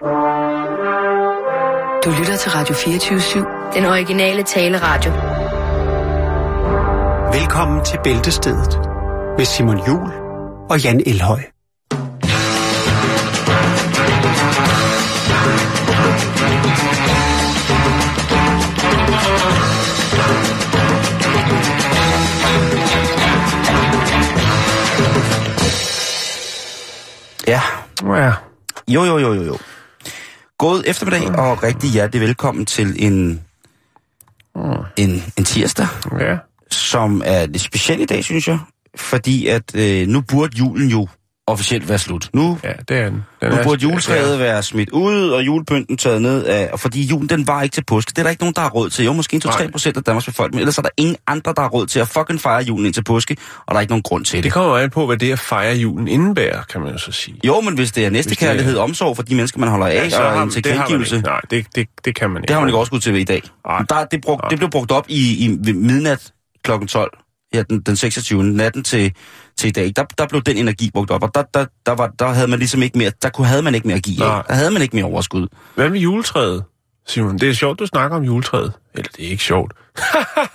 Du lytter til Radio 24-7. Den originale taleradio. Velkommen til Bæltestedet med Simon Jul og Jan Elhøj. Ja. Ja. Jo, jo, jo, jo, jo. God eftermiddag og rigtig hjertelig velkommen til en, en, en tirsdag, Ja. som er lidt speciel i dag, synes jeg. Fordi at øh, nu burde julen jo officielt være slut. Nu, Ja, det er den. den nu er, burde juletræet Ja. være smidt ud, og julepynten taget ned af, og fordi julen den var ikke til påske. Det er der ikke nogen, der har råd til. Jo, måske 2-3 Nej. procent af Danmarks befolkning, men ellers er der ingen andre, der har råd til at fucking fejre julen ind til påske, og der er ikke nogen grund til det. Det kommer jo an på, hvad det at fejre julen indebærer, kan man jo så sige. Jo, men hvis det er næste det er- kærlighed, omsorg for de mennesker, man holder af, så og en det tilkendegivelse, ikke. Nej, det, det, det kan man ikke. det har man ikke også ud til i dag. Der, det, brug, det blev brugt op i, i midnat kl. 12, ja, den, den 26. natten til, til i dag. Der, der blev den energi brugt op, og der, der, der, var, der havde man ligesom ikke mere, der kunne, havde man ikke mere at give. Der havde man ikke mere overskud. Hvad med juletræet, Simon? Det er sjovt, du snakker om juletræet. Eller det er ikke sjovt.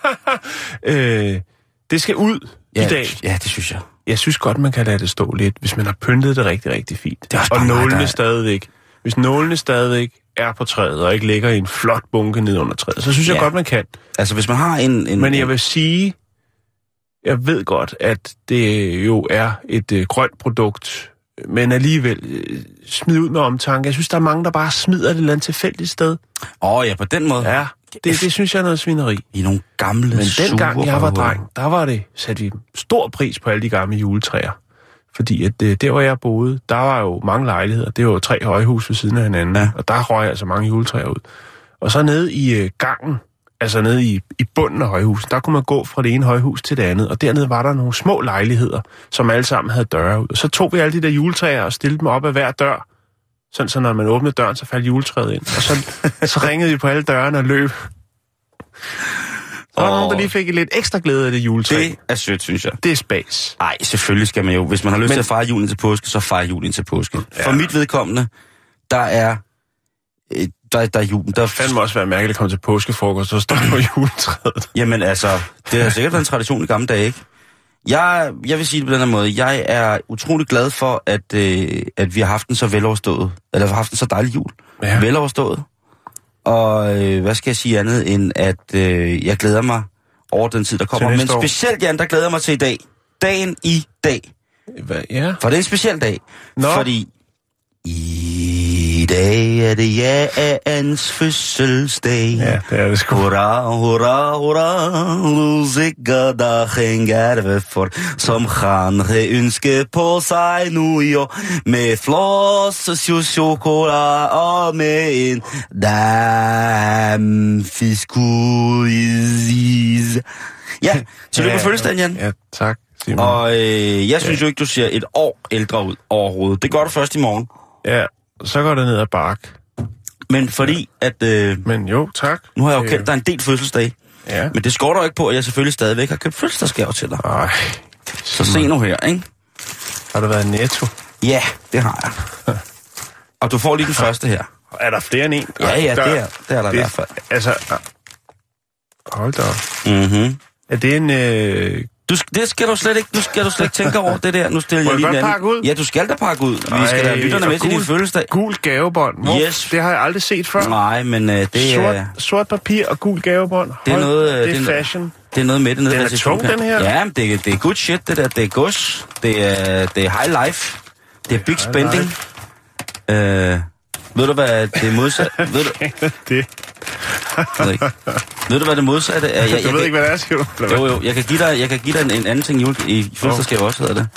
øh, det skal ud Ja, i dag. Ja, det synes jeg. Jeg synes godt, man kan lade det stå lidt, hvis man har pyntet det rigtig, rigtig fint. Det er og bare mig, nålene der- stadigvæk. Hvis nålene stadigvæk er på træet, og ikke ligger i en flot bunke ned under træet, så synes jeg Ja. godt, man kan. Altså, hvis man har en... en Men jeg vil sige, jeg ved godt, at det jo er et øh, grønt produkt, men alligevel øh, smid ud med omtanke. Jeg synes, der er mange, der bare smider det et eller andet tilfældigt sted. Åh oh, ja, på den måde. Ja, det, det synes jeg er noget svineri. I nogle gamle, Men dengang jeg var dreng, der var det, satte vi stor pris på alle de gamle juletræer. Fordi at øh, der, hvor jeg boede, der var jo mange lejligheder. Det var jo tre højhus ved siden af hinanden, ja. og der røg altså mange juletræer ud. Og så nede i øh, gangen, altså nede i, i bunden af højhuset, der kunne man gå fra det ene højhus til det andet, og dernede var der nogle små lejligheder, som alle sammen havde døre ud. Og så tog vi alle de der juletræer og stillede dem op af hver dør, sådan så når man åbnede døren, så faldt juletræet ind. Og så, så ringede vi på alle dørene og løb. Så var der nogen, der lige fik lidt ekstra glæde af det juletræ. Det er sødt, synes jeg. Det er spas. Nej, selvfølgelig skal man jo. Hvis man har lyst Men- til at fejre julen til påske, så fejre julen til påske. Ja. For mit vedkommende, der er... Der, der er julen. Der Det fandme også være mærkeligt at komme til påskefrokost, så står på juletræet. Jamen altså, det har sikkert været en tradition i gamle dage, ikke? Jeg, jeg vil sige det på den her måde. Jeg er utrolig glad for, at, øh, at vi har haft en så veloverstået, eller har haft en så dejlig jul. Ja. Veloverstået. Og øh, hvad skal jeg sige andet, end at øh, jeg glæder mig over den tid, der kommer. Men specielt, Jan, der glæder mig til i dag. Dagen i dag. Hvad? Ja. For det er en speciel dag. Nå. Fordi i dag er det Jans fødselsdag. Ja, det er det sgu. Hurra, hurra, hurra, lusikker dagen gerve for, som han ønske på sig nu jo, med flosses jo chokolade og med en dam fiskuis. Ja, tillykke med fødselsdagen, Jan. Ja, tak, Simon. Og øh, jeg synes jo ikke, du ser et år ældre ud overhovedet. Det gør du først i morgen. Ja, så går det ned ad bark. Men fordi, at øh, Men jo, tak. nu har jeg jo Øh, kendt dig en del fødselsdag, Ja. men det skorter jo ikke på, at jeg selvfølgelig stadigvæk har købt fødselsdagsgaver til dig. Ej, Så se nu her, ikke? har du været netto? Ja, det har jeg. Og du får lige den første her. Er der flere end en? Ja, ja, Der- det er, det er der i hvert fald. Altså, ah. hold da op. Mm-hmm. Er det en... Øh... Du, det skal du slet ikke, du skal du slet ikke tænke over det der. Nu stiller jeg lige godt pakke ud? Ja, du skal da pakke ud. Vi skal da Ej, lytterne med til din gul- fødselsdag. Gul gavebånd. Hvor, Yes. Det har jeg aldrig set før. Nej, men øh, det Sort, er, sort papir og gul gavebånd. Det er Hold, noget, øh, Det er det er noget- fashion. det er noget med det nede Den er tung, den her. Ja, men det, det er good shit, det der. Det er gods. Det er, det er high life. Det er big spending. Øh, ved du, hvad det er modsat? ved, du, det. Ved, ikke. ved du, hvad det modsatte er? Jeg, Jeg, jeg, jeg ved ikke, hvad det er, siger du. Jo, jo, jeg kan give dig, jeg kan give dig en, en anden ting jule, i fødselsdagsgave også, hedder det.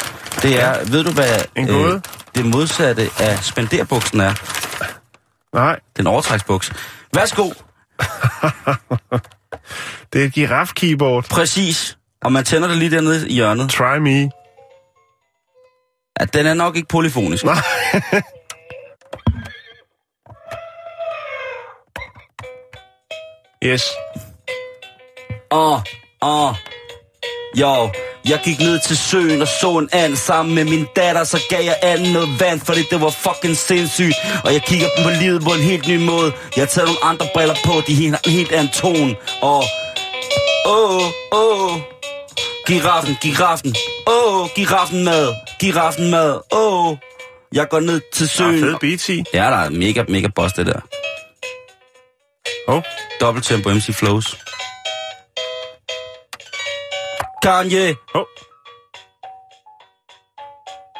Det er, ved du hvad En gåde? det modsatte af spenderbuksen er? Nej, Den overtræksbuks. Værsgo. det er et giraf-keyboard. Præcis. Og man tænder det lige dernede i hjørnet. Try me. Ja, den er nok ikke polyfonisk. Nej. Yes. Åh, åh. Jo, Jeg gik ned til søen og så en and sammen med min datter, så gav jeg anden noget vand, fordi det var fucking sindssygt. Og jeg kigger på livet på en helt ny måde. Jeg har taget nogle andre briller på, de har en helt anden ton. Og... Åh, oh, åh... Oh. Giraffen, giraffen. Åh, oh, giraffen mad. Giraffen mad. Åh. Oh. Jeg går ned til er søen. fed beats i. Ja, der er mega, mega boss, det der. Oh. Dobbelt tempo MC Flows. Kanye. Oh.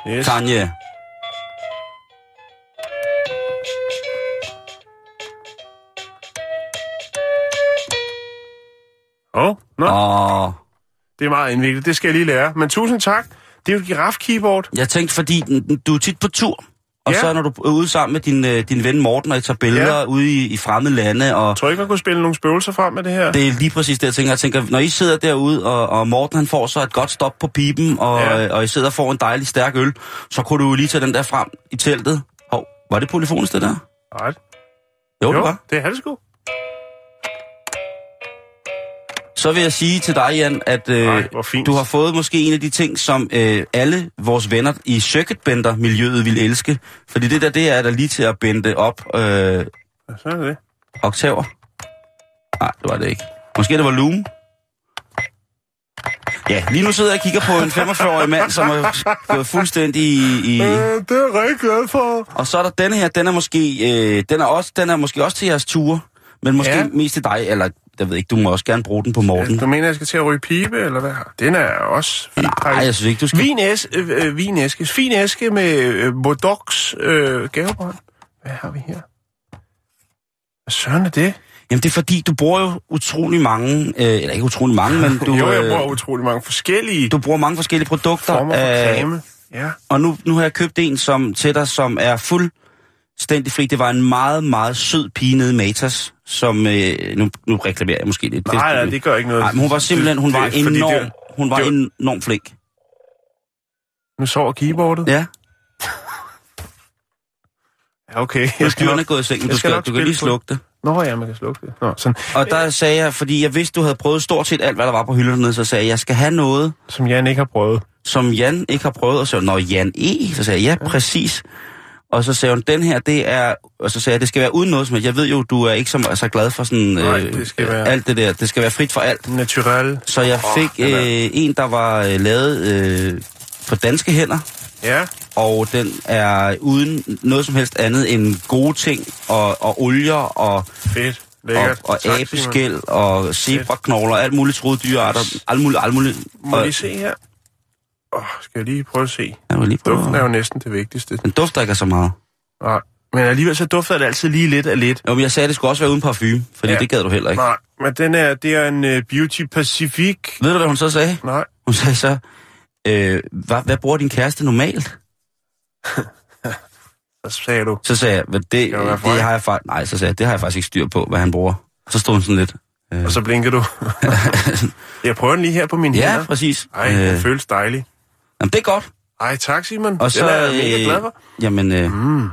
Yes. Kanye. Oh. Nå, Og det er meget indviklet. Det skal jeg lige lære. Men tusind tak. Det er jo et giraf-keyboard. jeg tænkte, fordi du er tit på tur, og Ja. så når du er ude sammen med din, øh, din ven Morten, og I tager billeder Ja. ude i, i fremmede lande, og Jeg tror ikke, man kunne spille nogle spøgelser frem med det her. det er lige præcis det, jeg tænker. Jeg tænker, når I sidder derude, og, og Morten han får så et godt stop på pipen, og, Ja. ja. og I sidder og får en dejlig stærk øl, så kunne du jo lige tage den der frem i teltet. Hov, var det polyfonisk, det der? Nej. Jo, det var. det er det sgu. Så vil jeg sige til dig, Jan, at øh, Ej, du har fået måske en af de ting, som øh, alle vores venner i circuitbender-miljøet vil elske. Fordi det der, det er der lige til at binde op øh, Ja, så er det. oktaver. Nej, det var det ikke. Måske det var Loom. Ja, lige nu sidder jeg og kigger på en 45-årig mand, som er gået fuldstændig i... i Øh, det er jeg rigtig glad for. og så er der denne her, den er måske, øh, den er også, den er måske også til jeres ture, men måske Ja. mest til dig, eller jeg ved ikke, du må også gerne bruge den på Morten. Du mener, jeg skal til at ryge pibe, eller hvad? Den er også. Nej, jeg synes ikke, du skal... Vin æs, øh, øh, vinæske. Fin æske med øh, Bordeaux øh, gavebånd. Hvad har vi her? Hvad søren er det? Jamen, det er fordi, du bruger jo utrolig mange, øh, eller ikke utrolig mange, men du, jo, jeg øh, bruger utrolig mange forskellige du bruger mange forskellige produkter. former for øh, creme. Ja. og nu, nu har jeg købt en som, til dig, som er fuldstændig fri. Det var en meget, meget sød pige nede i Matas, som, øh, nu, nu reklamerer jeg måske lidt. Nej, nej, det gør ikke noget. Nej, men hun var simpelthen, hun Det- var enorm, det- hun var det var- enormt flink. Nu sover keyboardet. Ja, Ja, okay. Jeg skal dyrene er nok... gået i seng, du, skal skal, nok du kan lige slukke det. Nå ja, man kan slukke det. Nå, sådan. Og der sagde jeg, fordi jeg vidste, du havde prøvet stort set alt, hvad der var på hylderne så sagde jeg, jeg skal have noget, Som Jan ikke har prøvet. som Jan ikke har prøvet. Og så når Jan E, så sagde jeg, ja, præcis. Og så sagde hun, den her, det er... Og så sagde jeg, det skal være uden noget som. Jeg ved jo, du er ikke så, så glad for sådan... Nej, det skal være- Alt det der. Det skal være frit for alt. Naturel. Så jeg fik øh, en, der var øh, lavet øh, på danske hænder. Ja, Og den er uden noget som helst andet end gode ting og, og olier og, fedt. og, Lækkert. og Tak, Simon. abeskæl og zebraknogler og alt muligt troede dyrearter. Alt muligt, alt muligt. Må Og, vi se her? Åh, skal jeg lige prøve at se. jeg var lige på, Duften er jo næsten det vigtigste. den dufter ikke så meget. Nej. Men alligevel så dufter det altid lige lidt af lidt. Jo, men jeg sagde, at det skulle også være uden parfume, fordi Ja. ja. det gad du heller ikke. Nej, men den er, det er en uh, Beauty Pacific. Ved du, hvad hun så sagde? Nej. Hun sagde så, øh, hvad, hvad bruger din kæreste normalt? Hvad sagde du? Så sagde jeg, "Hvad det, det har jeg faktisk, nej, så sagde jeg, det har jeg faktisk ikke styr på, hvad han bruger. Så stod hun sådan lidt. Øh, Og så blinker du. jeg prøver den lige her på mine ja, hænder. præcis. Ej, den føles dejlig. Jamen, det er godt. Ej, tak Simon. Og så, den er jeg mega glad for. jamen, øh, Mm.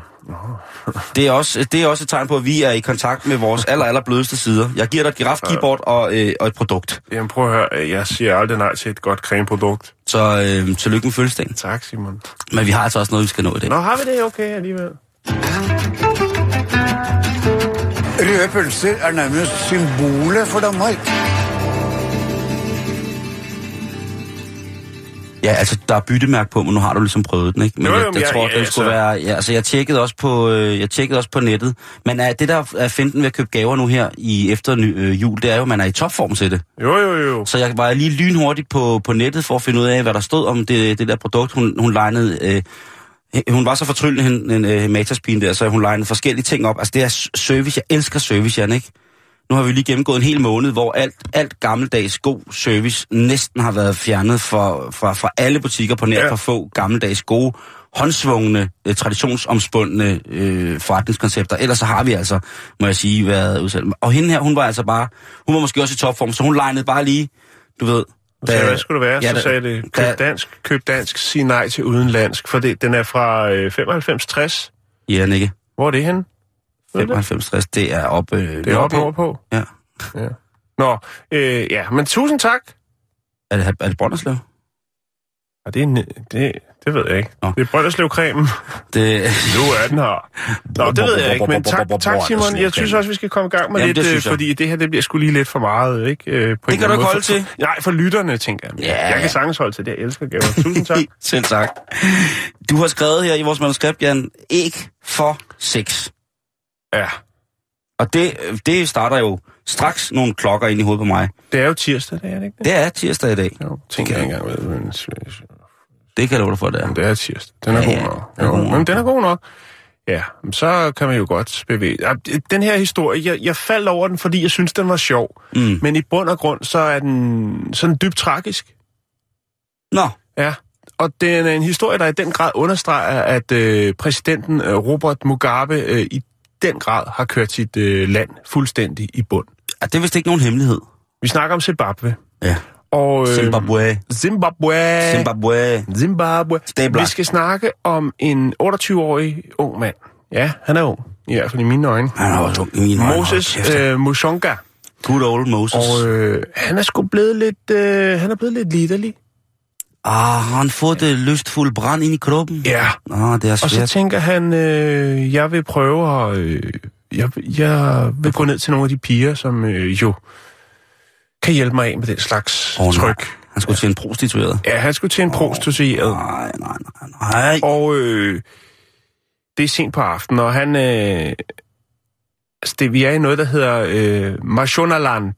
det, er også, det er også et tegn på, at vi er i kontakt med vores aller, aller blødeste sider. Jeg giver dig et giraf-keyboard og, øh, og et produkt. Jamen prøv at høre, jeg siger aldrig nej til et godt cremeprodukt. Så øh, tillykke med fødselsdagen. Tak Simon. Men vi har altså også noget, vi skal nå i dag. Nå, har vi det okay alligevel? Røde pølser er nærmest symbolet for Danmark. Ja, altså, der er byttemærke på, men nu har du ligesom prøvet den, ikke? Men Jo, jo, jeg, jeg, jeg- tror, den skulle altså- være... Ja, altså, jeg tjekkede også på, øh, jeg tjekkede også på nettet. Men er det, der er finten ved at købe gaver nu her i efter øh, jul, det er jo, at man er i topform til det. Jo, jo, jo. Så jeg var lige lynhurtigt på, på nettet for at finde ud af, hvad der stod om det, det der produkt, hun, hun legnede... Øh, hun var så fortryllende, hende, en øh, mataspine der, så hun legnede forskellige ting op. Altså, det er service. Jeg elsker service, Jan, ikke? Nu har vi lige gennemgået en hel måned, hvor alt, alt gammeldags god service næsten har været fjernet fra, fra, fra alle butikker på nær Ja. for få gammeldags gode, håndsvungne, øh, traditionsomspundne øh, forretningskoncepter. Ellers så har vi altså, må jeg sige, været udsat. Og hende her, hun var altså bare, hun var måske også i topform, så hun legnede bare lige, du ved... Så hvad skulle det være? Ja, så da- sagde det, køb da- dansk, køb dansk, sig nej til udenlandsk, for det, den er fra øh, 95-60. Ja, Nikke. Hvor er det henne? Ved du det? 95 60, det er op... Øh, Det er op nordpå. Ja. Ja. Nå, øh, ja, men tusind tak. Er det, er det Brønderslev? Og det, er, det, det ved jeg ikke. Nå. Det er Brønderslev-cremen. Det, Nu er den her. Nå, det ved jeg ikke, men tak, tak Simon. Jeg synes også, vi skal komme i gang med Jamen, det lidt, øh, synes jeg. fordi det her det bliver sgu lige lidt for meget, ikke? Øh, på Det kan du ikke holde For- til. Nej, for lytterne, tænker jeg. Ja. Jeg kan sagtens holde til det. Jeg elsker gaver. Tusind tak. Selv tak. Du har skrevet her i vores manuskript, Jan, æg for sex. Ja, Og det, det starter jo straks nogle klokker ind i hovedet på mig. det er jo tirsdag, det er det ikke det? Det er tirsdag i dag. Jo, tænker jeg ikke engang ved, men Det kan jeg love dig for, det er. det er tirsdag. Den er Ja, god ja. nok. Den er Jo, god nok. men den er god nok. Ja, men så kan man jo godt bevæge. Ja, Den her historie, jeg, jeg faldt over den, fordi jeg synes, den var sjov. Mm. Men i bund og grund, så er den sådan dybt tragisk. Nå, Ja, og det er en historie, der i den grad understreger, at øh, præsidenten øh, Robert Mugabe øh, i den grad har kørt sit øh, land fuldstændig i bund. ja, det er vist ikke nogen hemmelighed. Vi snakker om Zimbabwe. Ja. Og, øh, Zimbabwe. Zimbabwe. Zimbabwe. Zimbabwe. Stabler. Vi skal snakke om en 28-årig ung mand. Ja, han er ung. I hvert fald i mine øjne. Han er også ung i mine øjne. Moses øh, Mushonga. Good old Moses. Og øh, han er sgu blevet lidt, øh, han er blevet lidt liderlig. Ah, har han fået det lystfulde brand ind i kroppen? Ja. Ah, det er Og så svært. tænker han, øh, jeg vil prøve at... Øh, jeg, jeg vil gå ned til nogle af de piger, som øh, jo kan hjælpe mig af med den slags oh, nej. tryk. Han skulle til en prostitueret. Ja, han skulle til en prostitueret. Nej, nej, nej, nej. Og øh, det er sent på aftenen, og han... Øh, altså det, vi er i noget, der hedder øh, Mashonaland.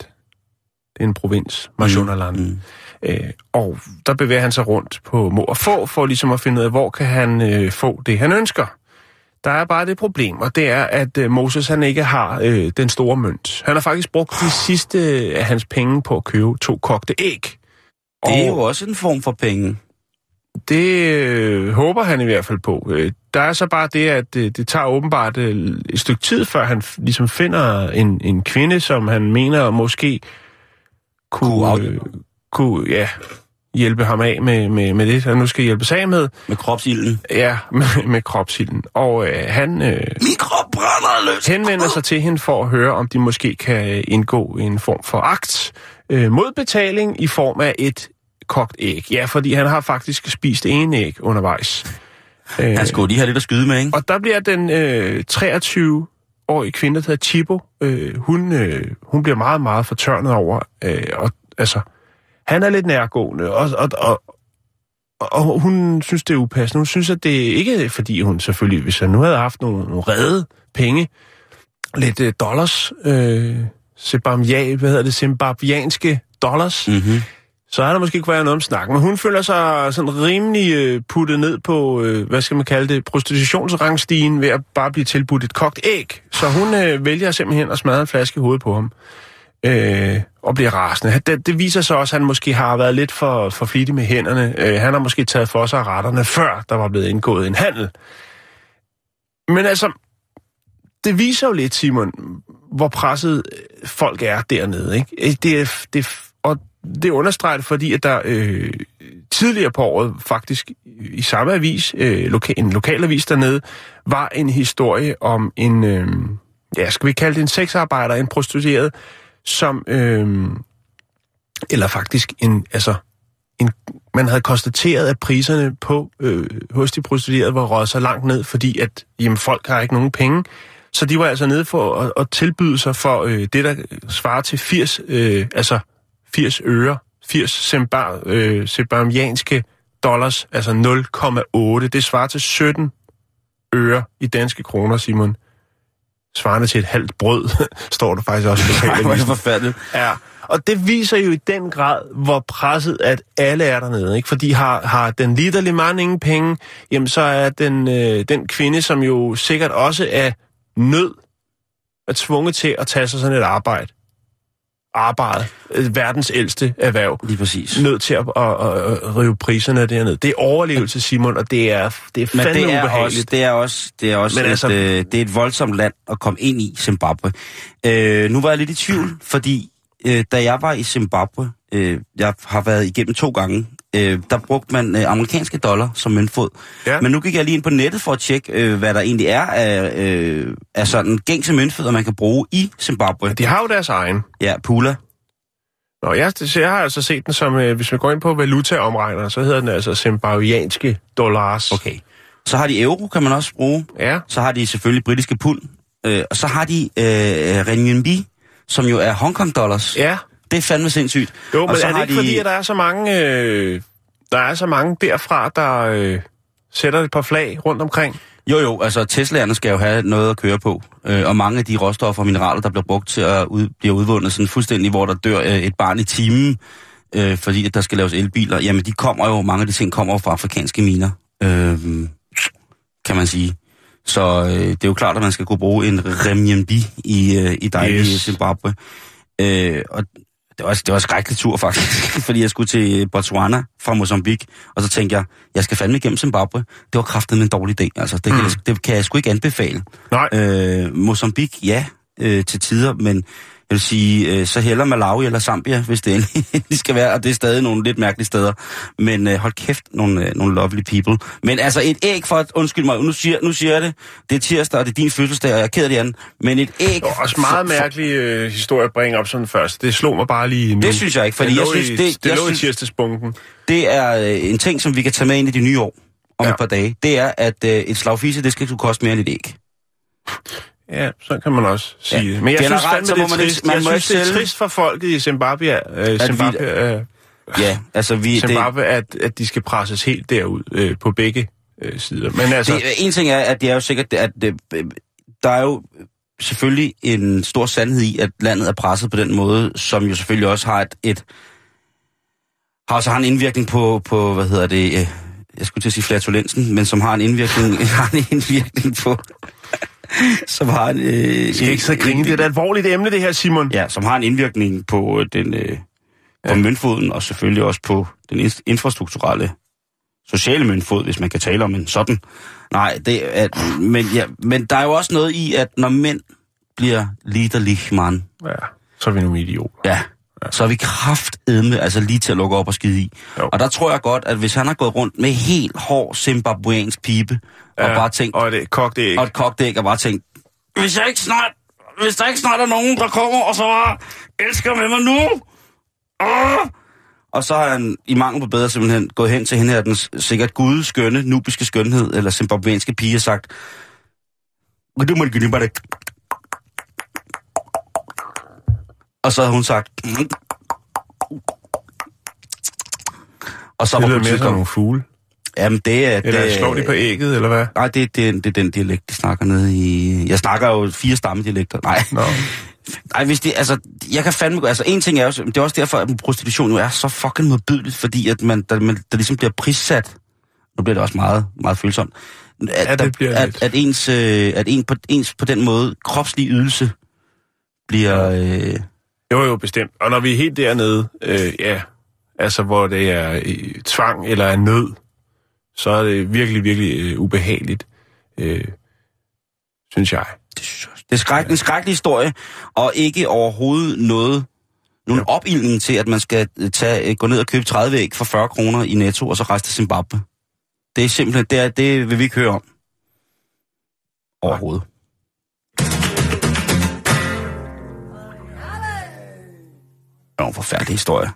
Det er en provins, Mashonaland. Mm. Øh, og der bevæger han sig rundt på må og få, for ligesom at finde ud af, hvor kan han øh, få det, han ønsker. Der er bare det problem, og det er, at øh, Moses han ikke har øh, den store mønt. Han har faktisk brugt de sidste af hans penge på at købe to kogte æg. Det er Og- jo også en form for penge. det øh, håber han i hvert fald på. Øh, der er så bare det, at øh, det tager åbenbart øh, et stykke tid, før han ligesom finder en, en kvinde, som han mener måske Kunne øh, kunne ja, hjælpe ham af med, med, med det, han nu skal hjælpe af med. Med kropsilden. Ja, med, med kropshilden. Og øh, han øh, Min krop brænder løs. henvender sig til hende for at høre, om de måske kan indgå i en form for akt øh, mod betaling i form af et kogt æg. Ja, fordi han har faktisk spist en æg undervejs. Øh, Han skulle lige have lidt at skyde med, ikke? og der bliver den øh, 23-årige kvinde, der hedder Chibo, øh, hun, øh, hun bliver meget, meget fortørnet over, øh, og altså, han er lidt nærgående, og, og, og, og hun synes, det er upassende. Hun synes, at det ikke er, fordi hun selvfølgelig, hvis han nu havde haft nogle, nogle redde penge, lidt øh, dollars, øh, zimbabwia, hvad hedder det, zimbabwianske dollars, Mm-hmm. så har der måske ikke været noget om snak, men hun føler sig sådan rimelig øh, puttet ned på, øh, hvad skal man kalde det, prostitutionsrangstigen ved at bare blive tilbudt et kogt æg. Så hun øh, vælger simpelthen at smadre en flaske i hovedet på ham øh, og bliver rasende. Det, det viser sig også, at han måske har været lidt for, for flittig med hænderne. Øh, han har måske taget for sig retterne, før der var blevet indgået en handel. Men altså, det viser jo lidt, Simon, hvor presset øh, folk er dernede. Ikke? Øh, det det og det understreger det, fordi at der øh, tidligere på året, faktisk i samme avis, øh, loka, en lokalavis dernede, var en historie om en, øh, ja, skal vi kalde det en sexarbejder, en prostitueret, som, øh, eller faktisk en, altså, en, man havde konstateret, at priserne på øh, hos de prostituerede var røget så langt ned, fordi at jamen, folk har ikke nogen penge. Så de var altså nede for at, at tilbyde sig for øh, det, der svarer til 80, øh, altså 80 øre, 80 sembar, øh, sembarmianske dollars, altså 0,8. Det svarer til 17 øre i danske kroner, Simon. Svarende til et halvt brød, står der faktisk også er det lokalavisen. forfærdeligt. Ja, og det viser jo i den grad, hvor presset, at alle er dernede. Ikke? Fordi har, har den liderlige mand ingen penge, jamen så er den, øh, den kvinde, som jo sikkert også er nød, er tvunget til at tage sig sådan et arbejde. Arbejde. Øh, verdens ældste erhverv. Lige præcis. Nødt til at, at, at, rive priserne dernede. Det er overlevelse, Simon, og det er, det er Men fandme det er ubehageligt. også, det er også, det er også Men et, altså- øh, det er et voldsomt land at komme ind i, Zimbabwe. Øh, nu var jeg lidt i tvivl, fordi øh, da jeg var i Zimbabwe, øh, jeg har været igennem to gange, øh, der brugte man øh, amerikanske dollar som møntfod. Ja. Men nu gik jeg lige ind på nettet for at tjekke, øh, hvad der egentlig er af, øh, af sådan gængse møntfødder, man kan bruge i Zimbabwe. De har jo deres egen. Ja, Pula. Nå, jeg, så jeg har altså set den som, øh, hvis man går ind på valutaomregner, så hedder den altså zimbabwianske dollars. Okay. Så har de euro, kan man også bruge. Ja, Så har de selvfølgelig britiske pund. Øh, og så har de øh, renminbi, som jo er Hongkong dollars. ja. Det er fandme sindssygt. Jo, og men så er det ikke fordi, at der er så mange, øh, der er så mange derfra, der øh, sætter et par flag rundt omkring? Jo, jo, altså Teslaerne skal jo have noget at køre på, øh, og mange af de råstoffer og mineraler, der bliver brugt til at ud, blive udvundet sådan fuldstændig, hvor der dør øh, et barn i timen, øh, fordi at der skal laves elbiler, jamen de kommer jo, mange af de ting kommer jo fra afrikanske miner, øh, kan man sige. Så øh, det er jo klart, at man skal kunne bruge en renminbi i, øh, i dejlige yes. Zimbabwe. Øh, og det var, det var en skrækkelig tur faktisk, fordi jeg skulle til Botswana fra Mozambique, og så tænkte jeg, jeg skal fandme igennem Zimbabwe. Det var kraftet en dårlig idé, altså det, mm. kan, jeg, det kan jeg sgu ikke anbefale. Nej, Øh, Mozambique, ja, øh, til tider, men jeg vil sige, øh, så heller Malawi eller Zambia, hvis det endelig skal være, og det er stadig nogle lidt mærkelige steder. Men øh, hold kæft, nogle, øh, nogle lovely people. Men altså et æg for at, undskyld mig, nu siger, nu siger jeg det, det er tirsdag, og det er din fødselsdag, og jeg er ked af det, Jan, men et æg... det var også meget for- mærkelig øh, historie at bringe op sådan først. Det slog mig bare lige nu. Det synes jeg ikke, fordi jeg synes, i, det- det jeg lå synes- i tirsdagsbunken. Det er øh, en ting, som vi kan tage med ind i det nye år om Ja. et par dage. Det er, at øh, et slag fise, det skal ikke koste mere end et æg. Ja, så kan man også sige Ja. det. Men jeg Generelt, synes fandme, så det må man ikke- trist. man jeg må synes, ikke det er trist for folket i Zimbabwe, øh, vi- Zimbabwe, øh, Ja, altså vi... Det, Zimbabwe at, at de skal presses helt derud øh, på begge øh, sider. Men altså, det, en ting er, at det er jo sikkert, at det, der er jo selvfølgelig en stor sandhed i, at landet er presset på den måde, som jo selvfølgelig også har et, et har også har en indvirkning på, på hvad hedder det, øh, jeg skulle til at sige flatulensen, men som har en indvirkning, har en indvirkning på, som har en... Øh, skal ikke sidde grine. Det er et alvorligt emne, det her, Simon. Ja, som har en indvirkning på øh, den øh, på Ja. møntfoden, og selvfølgelig også på den in- infrastrukturelle sociale møntfod, hvis man kan tale om en sådan. Nej, det er, men, ja, men der er jo også noget i, at når mænd bliver liderlig mand, Ja, så er vi nogle idioter. ja, så er vi kraftedme, altså lige til at lukke op og skide i. Jo. Og der tror jeg godt, at hvis han har gået rundt med helt hård zimbabweansk pibe, og bare tænkt, Og det kogt æg. og et kogt æg, og bare tænkt, hvis jeg ikke snart, hvis der ikke snart er nogen, der kommer og så bare elsker med mig nu. Åh! Og så har han i mangel på bedre simpelthen gået hen til hende her, den sikkert gudskønne, nubiske skønhed, eller zimbabweanske pige, og sagt, og så har hun sagt, og så det var lyder mere som nogle fugle. Jamen, det er... Eller det, slår de på ægget, eller hvad? Nej, det, det, det er den dialekt, de snakker nede i... Jeg snakker jo fire stammedialekter. Nej, Nå. Nej hvis det, altså, jeg kan fandme... Altså, en ting er jo... Det er også derfor, at prostitution jo er så fucking modbydeligt, fordi at man, der, man, der ligesom bliver prissat... Nu bliver det også meget, meget følsomt. At, Ja, det der- bliver at, lidt. at, ens, øh, at en på, ens på den måde kropslig ydelse bliver... Øh, Jo, jo, bestemt. Og når vi er helt dernede, øh, ja, altså hvor det er øh, tvang eller er nød, så er det virkelig, virkelig øh, ubehageligt, øh, synes jeg. Det, synes jeg også. det er skræk, en skrækkelig historie, og ikke overhovedet noget, nogen ja. opildning til, at man skal øh, tage, øh, gå ned og købe 30 æg for 40 kroner i Netto, og så rejse til Zimbabwe. Det er simpelthen, det, er, det vil vi ikke høre om. Overhovedet. Det var en forfærdelig historie.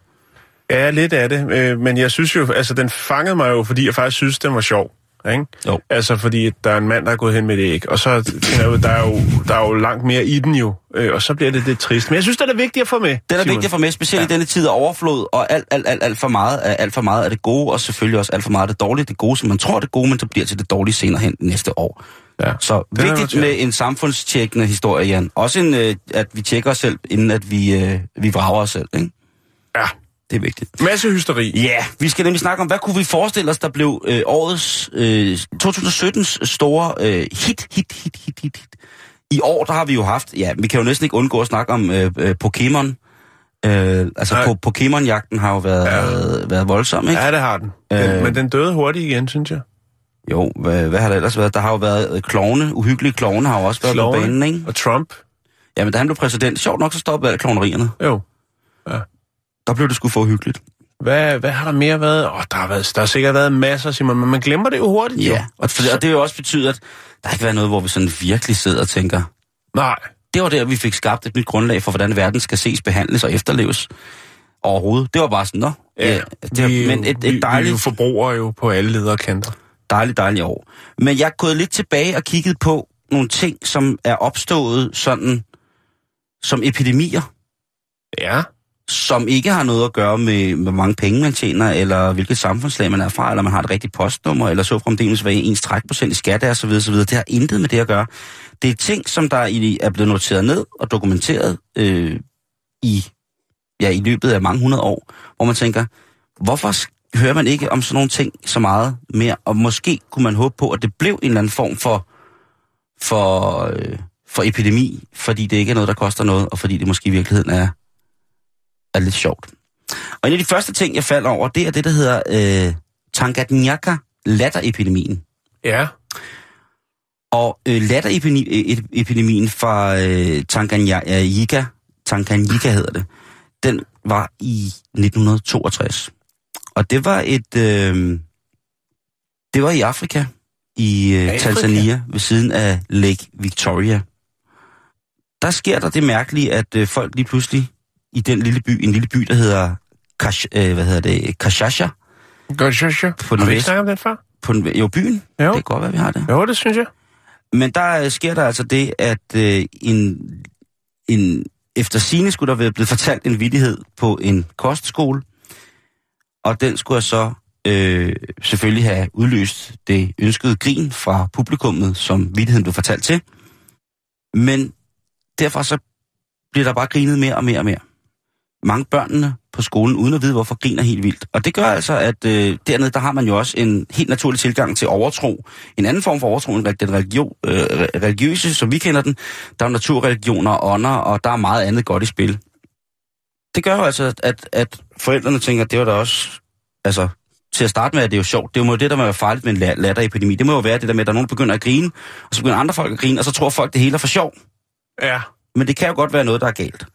Ja, lidt af det, øh, men jeg synes jo, altså den fangede mig jo, fordi jeg faktisk synes, den var sjov. Ikke? Jo. Altså fordi at der er en mand, der er gået hen med et æg, og så der er jo, der er jo langt mere i den jo, øh, og så bliver det lidt trist. Men jeg synes, det er vigtigt at få med. Den er Simon. vigtig for mig, specielt ja. i denne tid af overflod, og alt, alt, alt, alt for meget af alt for meget af det gode, og selvfølgelig også alt for meget af det dårlige. Det gode, som man tror er det gode, men det bliver til det dårlige senere hen næste år. Ja. Så er vigtigt med en samfundstjekkende historie, Jan. Også en, øh, at vi tjekker os selv, inden at vi, øh, vi vrager os selv. Ikke? Ja, Det er vigtigt. masse hysteri. Ja, yeah, vi skal nemlig snakke om, hvad kunne vi forestille os, der blev øh, årets, øh, 2017's store øh, hit, hit, hit, hit, hit, hit. I år, der har vi jo haft, ja, vi kan jo næsten ikke undgå at snakke om øh, øh, Pokémon. Øh, altså, Nej. po- Pokémon-jagten har jo været, Ja. ja. været, voldsom, ikke? Ja, det har den. den Øh. Men den døde hurtigt igen, synes jeg. Jo, hvad, hvad har der ellers været? Der har jo været øh, klovne, uhyggelige klovne har jo også været på banen, ikke? Og Trump. Jamen, da han blev præsident, sjovt nok, så stoppede alle klovnerierne. Jo. Der blev det sgu for uhyggeligt. Hvad, hvad har der mere været? Åh, der, har været, der har sikkert været masser, Simon, men man glemmer det jo hurtigt. Jo. Ja, og, for, og det har jo også betydet, at der ikke været noget, hvor vi sådan virkelig sidder og tænker, Nej. det var der, vi fik skabt et nyt grundlag for, hvordan verden skal ses, behandles og efterleves. overhovedet. Det var bare sådan, nå. Ja, det, vi, men et, vi, et vi er jo dejligt, forbrugere jo på alle ledere kanter. dejligt, dejligt år. Men jeg er gået lidt tilbage og kigget på nogle ting, som er opstået sådan som epidemier, Ja som ikke har noget at gøre med, hvor mange penge man tjener, eller hvilket samfundslag man er fra, eller man har et rigtigt postnummer, eller så fremdeles, hvad ens trækprocent i skat er, osv. osv. Det har intet med det at gøre. Det er ting, som der i- er blevet noteret ned og dokumenteret øh, i, ja, i løbet af mange hundrede år, hvor man tænker, hvorfor hører man ikke om sådan nogle ting så meget mere? Og måske kunne man håbe på, at det blev en eller anden form for, for, øh, for epidemi, fordi det ikke er noget, der koster noget, og fordi det måske i virkeligheden er, er lidt sjovt. Og en af de første ting, jeg faldt over, det er det, der hedder øh, Tanganyika latterepidemien. Ja. Og øh, latterepidemien fra øh, Tanganyika, Tanganyika hedder det, den var i 1962. Og det var et, øh, det var i Afrika, i øh, Afrika? Tanzania, ved siden af Lake Victoria. Der sker der det mærkelige, at øh, folk lige pludselig i den lille by, en lille by, der hedder, Kash, øh, hvad hedder det, Kashasha, så. På den Har vi ikke snakket om den før? på den, jo byen, Jo. det kan godt være, vi har det. Jo, det synes jeg. Men der øh, sker der altså det, at øh, en, en, efter sine skulle der være blevet fortalt en vidighed på en kostskole, og den skulle så øh, selvfølgelig have udløst det ønskede grin fra publikummet, som vidigheden blev fortalt til. Men derfor så bliver der bare grinet mere og mere og mere. Mange børnene på skolen, uden at vide, hvorfor griner helt vildt. Og det gør altså, at øh, dernede, der har man jo også en helt naturlig tilgang til overtro. En anden form for overtro end den religion, øh, religiøse, som vi kender den. Der er naturreligioner og ånder, og der er meget andet godt i spil. Det gør jo altså, at, at forældrene tænker, at det var da også... Altså, til at starte med, at det er jo sjovt. Det er jo det, der må være farligt med en la- latterepidemi. Det må jo være det der med, at der er nogen, der begynder at grine, og så begynder andre folk at grine, og så tror folk, det hele er for sjov. Ja. Men det kan jo godt være noget, der er galt.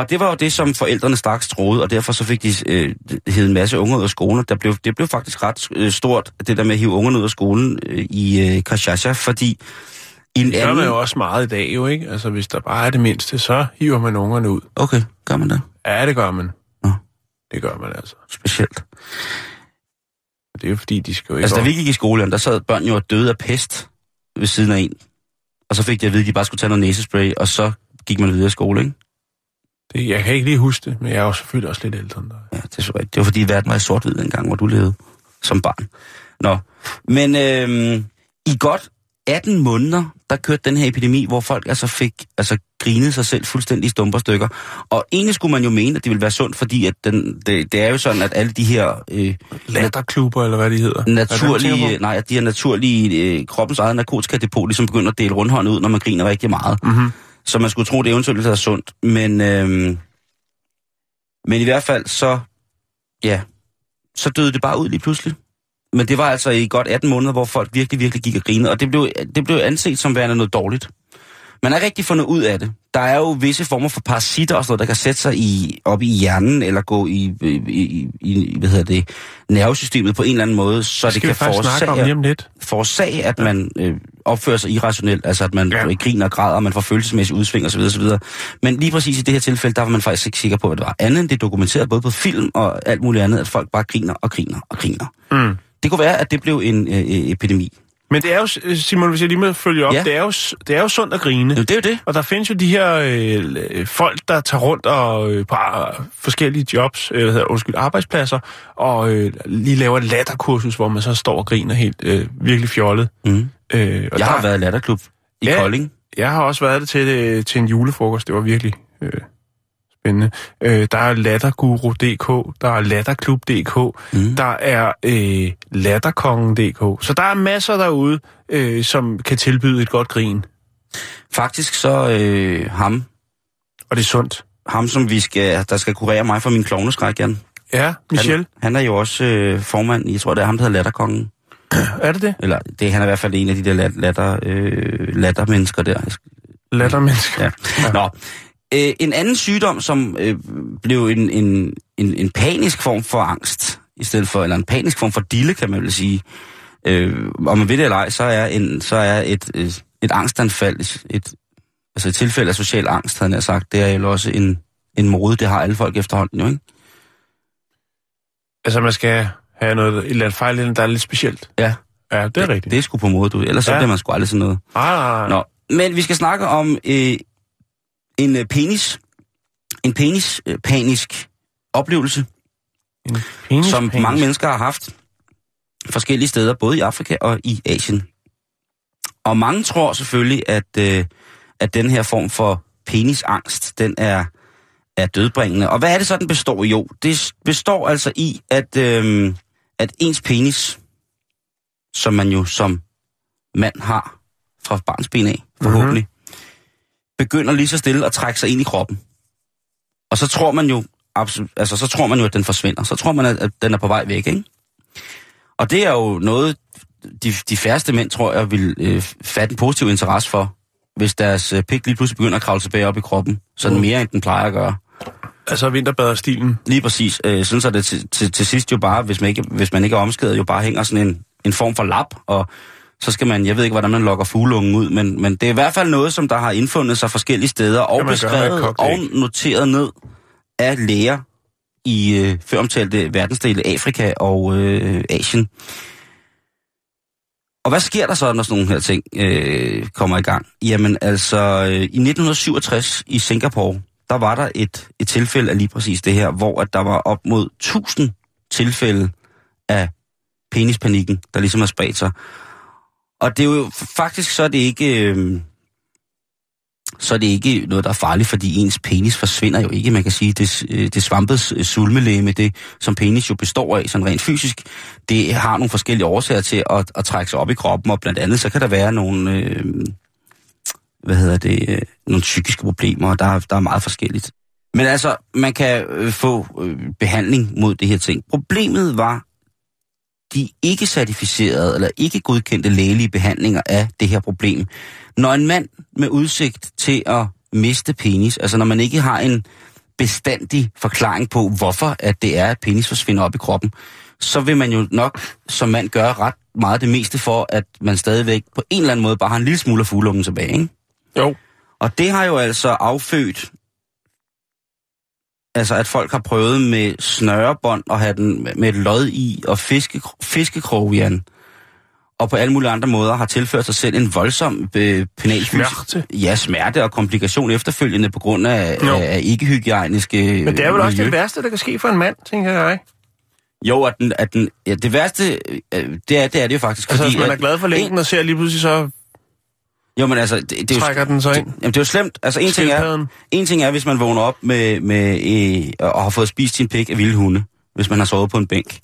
Og det var jo det, som forældrene straks troede, og derfor så fik de øh, hed en masse unger ud af skolen. Der blev, det blev faktisk ret øh, stort, det der med at hive ungerne ud af skolen øh, i øh, Kashasha, fordi i en Det gør man anden... jo også meget i dag, jo, ikke? Altså, hvis der bare er det mindste, så hiver man ungerne ud. Okay, gør man det? Ja, det gør man. Nå. Det gør man altså. Specielt. Det er jo fordi, de skal jo ikke... Altså, da vi gik i skole, der sad børn jo døde af pest ved siden af en. Og så fik de at vide, at de bare skulle tage noget næsespray, og så gik man videre i skole, ikke? Det, jeg kan ikke lige huske det, men jeg er jo selvfølgelig også lidt ældre end dig. Ja, det er så rigtigt. Det var fordi verden var i sort-hvid engang, hvor du levede som barn. Nå, men øhm, i godt 18 måneder, der kørte den her epidemi, hvor folk altså fik altså grinet sig selv fuldstændig i stumper stykker. Og egentlig skulle man jo mene, at det ville være sundt, fordi at den, det, det er jo sådan, at alle de her øh, Latterklubber, eller hvad de hedder. Er det, naturlige, nej, de her naturlige øh, kroppens eget narkotikadepot ligesom begynder at dele rundhånden ud, når man griner rigtig meget. Mhm. Så man skulle tro, det eventuelt ville være sundt. Men, øhm, men i hvert fald så, ja, så døde det bare ud lige pludselig. Men det var altså i godt 18 måneder, hvor folk virkelig, virkelig gik og grinede, og det blev, det blev anset som værende noget dårligt. Man har rigtig fundet ud af det. Der er jo visse former for parasitter og sådan noget, der kan sætte sig i, op i hjernen, eller gå i, i, i, hvad hedder det, nervesystemet på en eller anden måde, så Det det kan forårsage, forårsage at man øh, opfører sig irrationelt, altså at man Ja. griner og græder, og man får følelsesmæssige udsving osv. osv. Men lige præcis i det her tilfælde, der var man faktisk ikke sikker på, hvad det var. Andet end det er dokumenteret både på film og alt muligt andet, at folk bare griner og griner og griner. Mm. Det kunne være, at det blev en øh, øh, epidemi. Men det er jo, Simon, hvis jeg lige må følge op, Ja. det, er jo, det er jo sundt at grine. Jo, det er jo det. Og der findes jo de her øh, folk, der tager rundt og øh, på øh, forskellige jobs, øh, hedder, undskyld, arbejdspladser, og øh, lige laver et latterkursus, hvor man så står og griner helt øh, virkelig fjollet. Mm. Øh, og Jeg har der- været i latterklub i Ja. Kolding. Jeg har også været det til, øh, til en julefrokost. Det var virkelig øh, spændende. Øh, der er latterguru.dk, der er latterklub.dk, Mm. der er øh, latterkongen.dk. Så der er masser derude, øh, som kan tilbyde et godt grin. Faktisk så øh, ham, Og det er sundt. ham som vi skal, der skal kurere mig for min klovneskræk, Jan. Ja, Michel, Han, han er jo også øh, formand, jeg tror det er ham, der hedder Latterkongen. er det det? Eller det, han er i hvert fald en af de der lat, latter, øh, lattermennesker der. Lattermennesker. Ja. Nå. Øh, en anden sygdom, som øh, blev en, en, en, en panisk form for angst, i stedet for, eller en panisk form for dille, kan man vel sige. Øh, om man ved det eller ej, så er, en, så er et, et, et angstanfald, et, altså et tilfælde af social angst, havde jeg sagt, det er jo også en, en mode, det har alle folk efterhånden jo, ikke? Altså, man skal have noget, et eller andet fejl, der er lidt specielt. Ja, Ja, det er rigtigt. det er sgu på måde, du. Ellers så Ja. bliver man sgu aldrig sådan noget. Nej, nej, nej. Nå, men vi skal snakke om øh, en øh, penis. En penis øh, panisk oplevelse, En penis, som penis. mange mennesker har haft forskellige steder, både i Afrika og i Asien. Og mange tror selvfølgelig, at, øh, at den her form for penisangst, den er, er dødbringende. Og hvad er det så, den består i? Jo, det består altså i, at, øh, at ens penis, som man jo som mand har fra barns ben af, forhåbentlig, mm-hmm. Begynder lige så stille at trække sig ind i kroppen. Og så tror man jo, absolut, altså, så tror man jo, at den forsvinder. Så tror man, at, den er på vej væk, ikke? Og det er jo noget, de, de færreste mænd, tror jeg, vil øh, fatte en positiv interesse for, hvis deres øh, pik lige pludselig begynder at kravle tilbage op i kroppen. Sådan Mm. mere, end den plejer at gøre. Altså vinterbaderstilen. Lige præcis. Øh, sådan så det til, til, til sidst jo bare, hvis man, ikke, hvis man ikke er omskædet, jo bare hænger sådan en, en form for lap, og så skal man, jeg ved ikke, hvordan man lokker fuglungen ud, men, men det er i hvert fald noget, som der har indfundet sig forskellige steder, og beskrevet og noteret ned af læger i øh, føromtalte verdensdele Afrika og øh, Asien. Og hvad sker der så, når sådan nogle her ting øh, kommer i gang? Jamen altså, øh, i 1967 i Singapore, der var der et, et tilfælde af lige præcis det her, hvor at der var op mod 1000 tilfælde af penispanikken, der ligesom har spredt sig. Og det er jo faktisk så er det ikke... Øh, så er det ikke noget, der er farligt, fordi ens penis forsvinder jo ikke. Man kan sige, det, øh, det svampets øh, sulmelæme, det som penis jo består af, sådan rent fysisk, det har nogle forskellige årsager til at, at trække sig op i kroppen, og blandt andet så kan der være nogle, øh, hvad hedder det, øh, nogle psykiske problemer, og der, er- der er meget forskelligt. Men altså, man kan øh, få øh, behandling mod det her ting. Problemet var de ikke certificerede eller ikke godkendte lægelige behandlinger af det her problem. Når en mand med udsigt til at miste penis, altså når man ikke har en bestandig forklaring på, hvorfor at det er, at penis forsvinder op i kroppen, så vil man jo nok som mand gøre ret meget det meste for, at man stadigvæk på en eller anden måde bare har en lille smule af fuglungen tilbage. Ikke? Jo. Og det har jo altså affødt, altså at folk har prøvet med snørebånd og have den med et lod i og fiske, fiskekrog i den. Og på alle mulige andre måder har tilført sig selv en voldsom øh, penalfys. Smerte. Ja, smerte og komplikation efterfølgende på grund af, af, af ikke-hygiejniske Men det er vel også miljø. det værste, der kan ske for en mand, tænker jeg. Jo, at den, at den, ja, det værste, øh, det er, det er det jo faktisk. Altså, fordi, hvis man er glad for længden og ser lige pludselig, så Jo, men altså, det, det er jo, trækker den sig ind. Jamen, det er jo slemt. Altså, en ting, er, en ting er, hvis man vågner op med, med øh, og har fået spist sin pik af vilde hunde, hvis man har sovet på en bænk.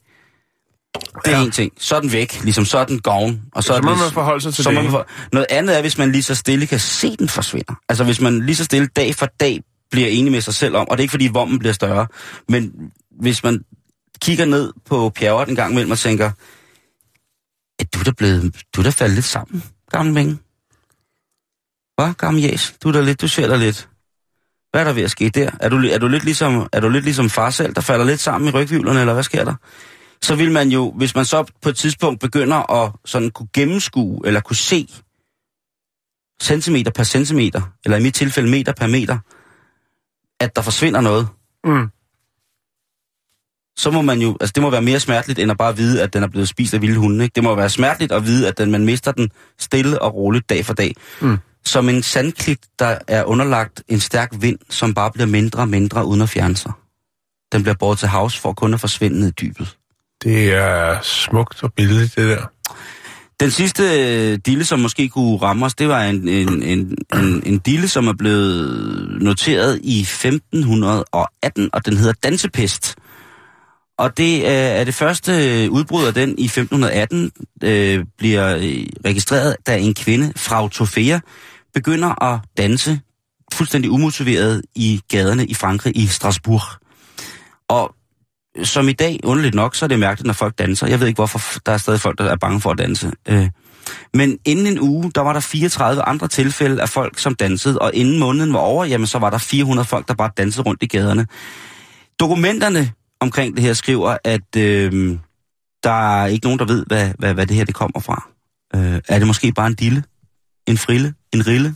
Det er Ja. en ting. Så er den væk. Ligesom så er den gone. Og så, Så er må man forholde sig til så det, man for... Noget andet er, hvis man lige så stille kan se, den forsvinder. Altså hvis man lige så stille dag for dag bliver enig med sig selv om, og det er ikke fordi vommen bliver større, men hvis man kigger ned på pjerret en gang imellem og tænker, at du er da blevet, du er da faldet lidt sammen, gammel mængde. Hvad, gammel jæs? Du er da lidt, du ser da lidt. Hvad er der ved at ske der? Er du, er du lidt ligesom, er du lidt ligesom far selv, der falder lidt sammen i rygvivlerne, eller hvad sker der? Så vil man jo, hvis man så på et tidspunkt begynder at sådan kunne gennemskue, eller kunne se centimeter per centimeter, eller i mit tilfælde meter per meter, at der forsvinder noget, Mm. så må man jo, altså det må være mere smerteligt, end at bare vide, at den er blevet spist af vilde hunde. Ikke? Det må være smerteligt at vide, at den, man mister den stille og roligt dag for dag. Mm. Som en sandklit, der er underlagt en stærk vind, som bare bliver mindre og mindre uden at fjerne sig. Den bliver båret til havs for kun at forsvinde ned i dybet. Det er smukt og billigt, det der. Den sidste øh, dille, som måske kunne ramme os, det var en, en, en, en, en dille, som er blevet noteret i 1518, og den hedder dansepest. Og det øh, er det første udbrud af den i 1518, øh, bliver øh, registreret, da en kvinde, Frau Tofea, begynder at danse fuldstændig umotiveret i gaderne i Frankrig, i Strasbourg. Og som i dag, underligt nok, så er det mærkeligt, når folk danser. Jeg ved ikke, hvorfor der er stadig folk, der er bange for at danse. Øh, Men inden en uge, der var der 34 andre tilfælde af folk, som dansede, og inden måneden var over, jamen så var der 400 folk, der bare dansede rundt i gaderne. Dokumenterne omkring det her skriver, at øh, der er ikke nogen, der ved, hvad, hvad, hvad det her det kommer fra. Øh, er det måske bare en dille? En frille? En rille?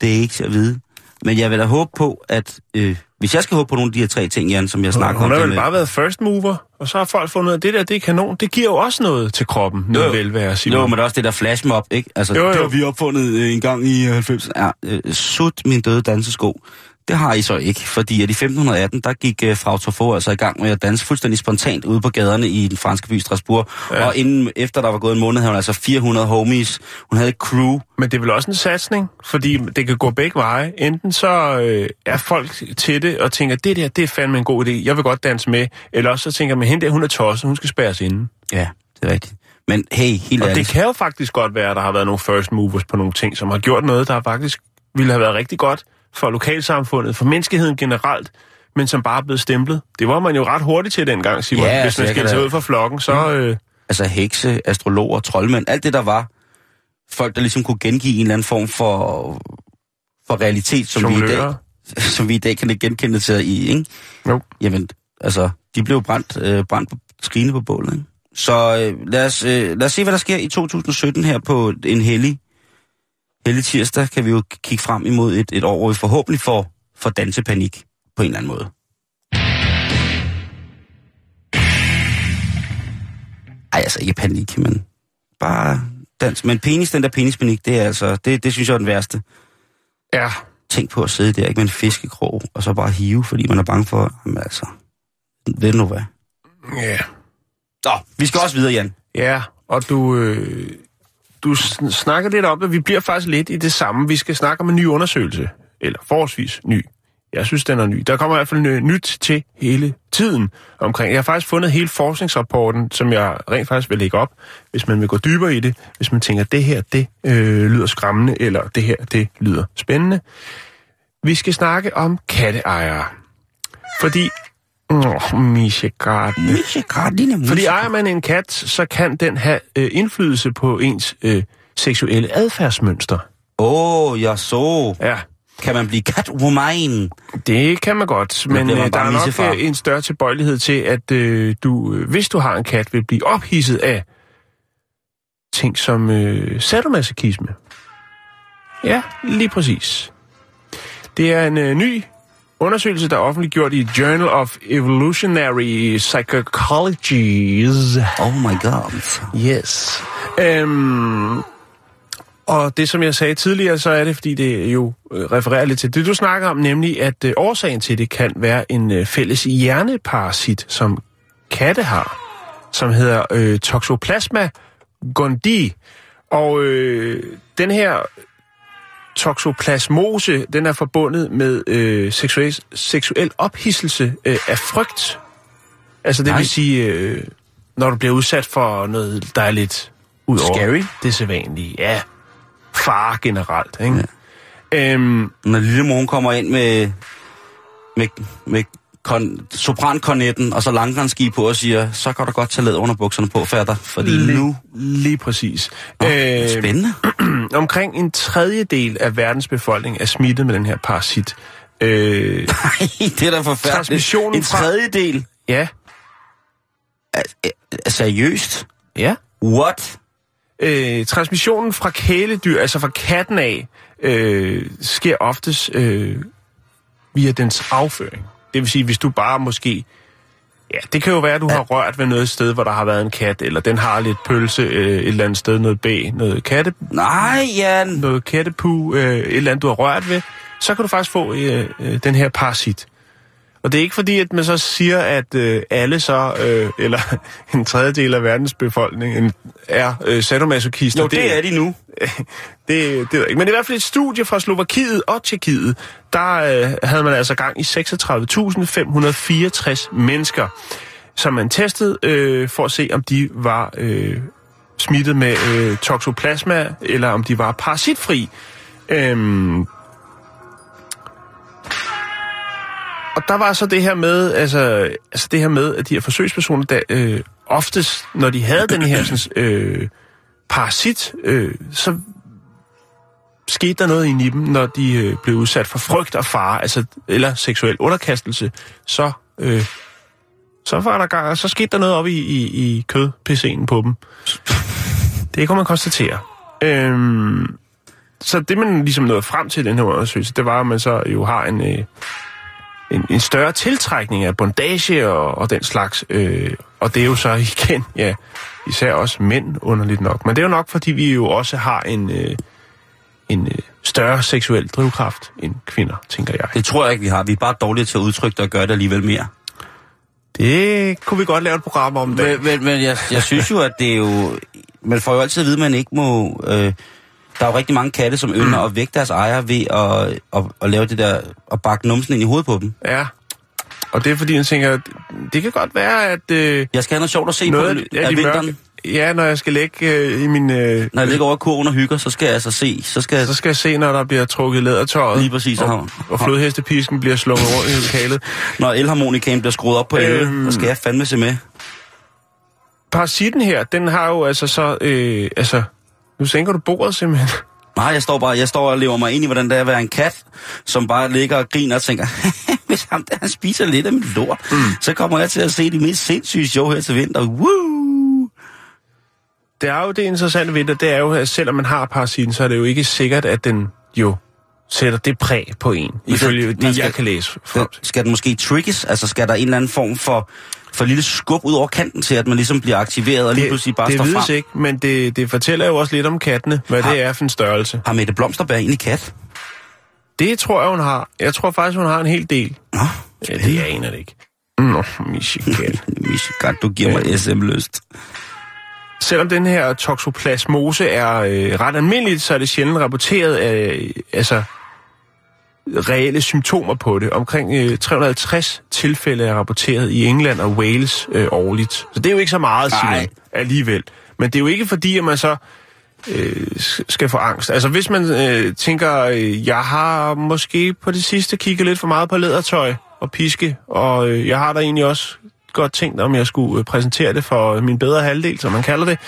Det er ikke at vide. Men jeg vil da håbe på, at øh, hvis jeg skal håbe på nogle af de her tre ting, Jan, som jeg snakker Hun om... har det vel bare været first mover, og så har folk fundet ud af, det der, det er kanon. Det giver jo også noget til kroppen, noget Jo. velvære, Simon. Jo, men det er også det der flashmob, ikke? Altså, Jo, jo. det har vi opfundet øh, en gang i 90'erne. Ja, øh, sut min døde dansesko. Det har I så ikke, fordi at i 1518, der gik uh, Frau Truffaut altså i gang med at danse fuldstændig spontant ude på gaderne i den franske by Strasbourg. Ja. Og inden, efter der var gået en måned, havde hun altså 400 homies. Hun havde et crew. Men det er vel også en satsning, fordi det kan gå begge veje. Enten så øh, er folk til det og tænker, det der, det er fandme en god idé, jeg vil godt danse med. Eller også så tænker man, hende der, hun er tosset, hun skal spærres inde. Ja, det er rigtigt. Men hey, helt Og det ærligt. kan jo faktisk godt være, at der har været nogle first movers på nogle ting, som har gjort noget, der faktisk ville have været rigtig godt for lokalsamfundet, for menneskeheden generelt, men som bare er blevet stemplet. Det var man jo ret hurtigt til dengang, Simon. Ja, Hvis man skal tage ud fra flokken, så... Øh, Altså hekse, astrologer, troldmænd, alt det der var. Folk, der ligesom kunne gengive en eller anden form for, for realitet, som vi, i dag, som vi i dag kan genkende til i, ikke? Jo. Jamen, altså, de blev brændt, øh, brændt på skrine på bålet, ikke? Så øh, lad, os, øh, lad os se, hvad der sker i 2017 her på en hellig, hellig tirsdag. Kan vi jo kigge frem imod et, et år, hvor vi forhåbentlig får, får dansepanik på en eller anden måde. Ej, altså ikke panik, men bare dans. Men penis, den der penispanik, det er altså, det, det synes jeg er den værste. Ja, Tænk på at sidde der, ikke med en fiskekrog, og så bare hive, fordi man er bange for, jamen altså, ved du nu hvad? ja. Nå, vi skal også videre, Jan. Ja, og du, øh, du snakker lidt om, at vi bliver faktisk lidt i det samme. Vi skal snakke om en ny undersøgelse, eller forholdsvis ny. Jeg synes, den er ny. Der kommer i hvert fald nyt til hele tiden omkring. Jeg har faktisk fundet hele forskningsrapporten, som jeg rent faktisk vil lægge op, hvis man vil gå dybere i det. Hvis man tænker, det her, det øh, lyder skræmmende, eller det her, det lyder spændende. Vi skal snakke om katteejere. Fordi... Åh, Misha Gardner. Fordi ejer man en kat, så kan den have øh, indflydelse på ens øh, seksuelle adfærdsmønster. Åh, oh, jeg så. Ja, Kan man blive catwoman? det kan man godt, men man øh, der er nok missefar. øh, en større tilbøjelighed til, at øh, du, øh, hvis du har en kat, vil blive ophidset af ting som øh, sadomasochisme. Ja, lige præcis. Det er en øh, ny undersøgelse, der er offentliggjort i Journal of Evolutionary Psychologies. Oh my god. Yes. Øhm, og det, som jeg sagde tidligere, så er det, fordi det jo øh, refererer lidt til det, du snakker om, nemlig at øh, årsagen til det kan være en øh, fælles hjerneparasit, som katte har, som hedder øh, Toxoplasma gondii. Og øh, den her toxoplasmose, den er forbundet med øh, seksuel, seksuel ophidselse øh, af frygt. Altså det Nej. vil sige, øh, når du bliver udsat for noget, der er lidt ud over Scary. det sædvanlige. Ja, far generelt. Ikke? Ja. Øhm, Når lille mor kommer ind med, med, med kon, soprankornetten og så langrenski på og siger, så kan du godt tage læder under bukserne på, fatter. Fordi lige, nu... lige præcis. Oh, Øhm, spændende. omkring en tredjedel af verdens befolkning er smittet med den her parasit. Øh, Nej, det er da forfærdeligt. Transmissionen En fra- tredjedel. ja, Er, er, seriøst? ja. What? Øh, transmissionen fra kæledyr, altså fra katten af, øh, sker oftest øh, via dens afføring. Det vil sige, hvis du bare måske... Ja, det kan jo være, at du har rørt ved noget sted, hvor der har været en kat, eller den har lidt pølse øh, et eller andet sted, noget B, noget katte, Nej, Jan. noget kattepu, øh, et eller andet, du har rørt ved, så kan du faktisk få øh, øh, den her parasit. Og det er ikke fordi, at man så siger, at øh, alle så, øh, eller en tredjedel af verdens befolkning en, er øh, sadomasochister. Jo, det er de nu. det, det ved ikke. Men i hvert fald et studie fra Slovakiet og Tjekkiet, der øh, havde man altså gang i 36.564 mennesker, som man testede øh, for at se, om de var øh, smittet med øh, toxoplasma, eller om de var parasitfri. Øhm, og der var så det her med, altså, altså det her med, at de her forsøgspersoner, der øh, oftest, når de havde den her sådan, øh, parasit, øh, så skete der noget inde i dem, når de øh, blev udsat for frygt og fare, altså, eller seksuel underkastelse, så, øh, så, var der, gang- så skete der noget op i, i, i kødpc'en på dem. Det kunne man konstatere. Øhm, så det, man ligesom nåede frem til i den her undersøgelse, det var, at man så jo har en, øh, en, en større tiltrækning af bondage og, og den slags. Øh, og det er jo så igen, ja, især også mænd underligt nok. Men det er jo nok, fordi vi jo også har en, øh, en øh, større seksuel drivkraft end kvinder, tænker jeg. Det tror jeg ikke, vi har. Vi er bare dårlige til at udtrykke det og gøre det alligevel mere. Det kunne vi godt lave et program om. Men, men, men jeg, jeg synes jo, at det er jo... Man får jo altid at vide, at man ikke må... Øh, der er jo rigtig mange katte, som ynder at vække deres ejer ved at, at, at lave det der... at bakke numsen ind i hovedet på dem. Ja. Og det er fordi, jeg tænker, det kan godt være, at... Øh, Jeg skal have noget sjovt at se på noget af, af de vinteren. mørke, Ja, når jeg skal ligge øh, i min... Øh, Når jeg ligger over kurven og hygger, så skal jeg altså se. Så skal jeg så skal jeg se, når der bliver trukket lædertøjet. lige præcis... Og, Og, og flodhestepisken bliver slået rundt i lokalet. når elharmonikaen bliver skruet op på 11, Øhm. så skal jeg fandme se med. Parasitten her, den har jo altså så... Øh, altså, nu sænker du bordet simpelthen. Nej, jeg står bare jeg står og lever mig ind i, hvordan det er at være en kat, som bare ligger og griner og tænker, hvis ham der han spiser lidt af mit lort, mm. så kommer jeg til at se de mest sindssyge show her til vinter. Woo! Det er jo det interessante ved det, det er jo, at selvom man har parasitten, så er det jo ikke sikkert, at den jo sætter det præg på en, ifølge det, skal- jeg kan læse Den, skal den måske trigges? Altså skal der en eller anden form for, for lille skub ud over kanten til, at man ligesom bliver aktiveret og lige pludselig bare det står vides frem? ikke, men det, det fortæller jo også lidt om kattene, hvad Har- det er for en størrelse. Har Mette Blomsterberg egentlig kat? Det tror jeg, hun har. Jeg tror faktisk, hun har en hel del. Nå, Ja, det jeg aner det ikke. Nå, Michigan. Michigan, du giver mig SM-lyst. Selvom den her toxoplasmose er øh, ret almindeligt, så er det sjældent rapporteret øh, altså, reelle symptomer på det. Omkring øh, 350 tilfælde er rapporteret i England og Wales øh, årligt. Så det er jo ikke så meget. Simon, alligevel. Men det er jo ikke fordi, at man så øh, skal få angst. Altså hvis man øh, tænker, øh, jeg har måske på det sidste kigget lidt for meget på lædertøj og piske, og øh, jeg har da egentlig også godt tænkt, om jeg skulle øh, præsentere det for min bedre halvdel, som man kalder det,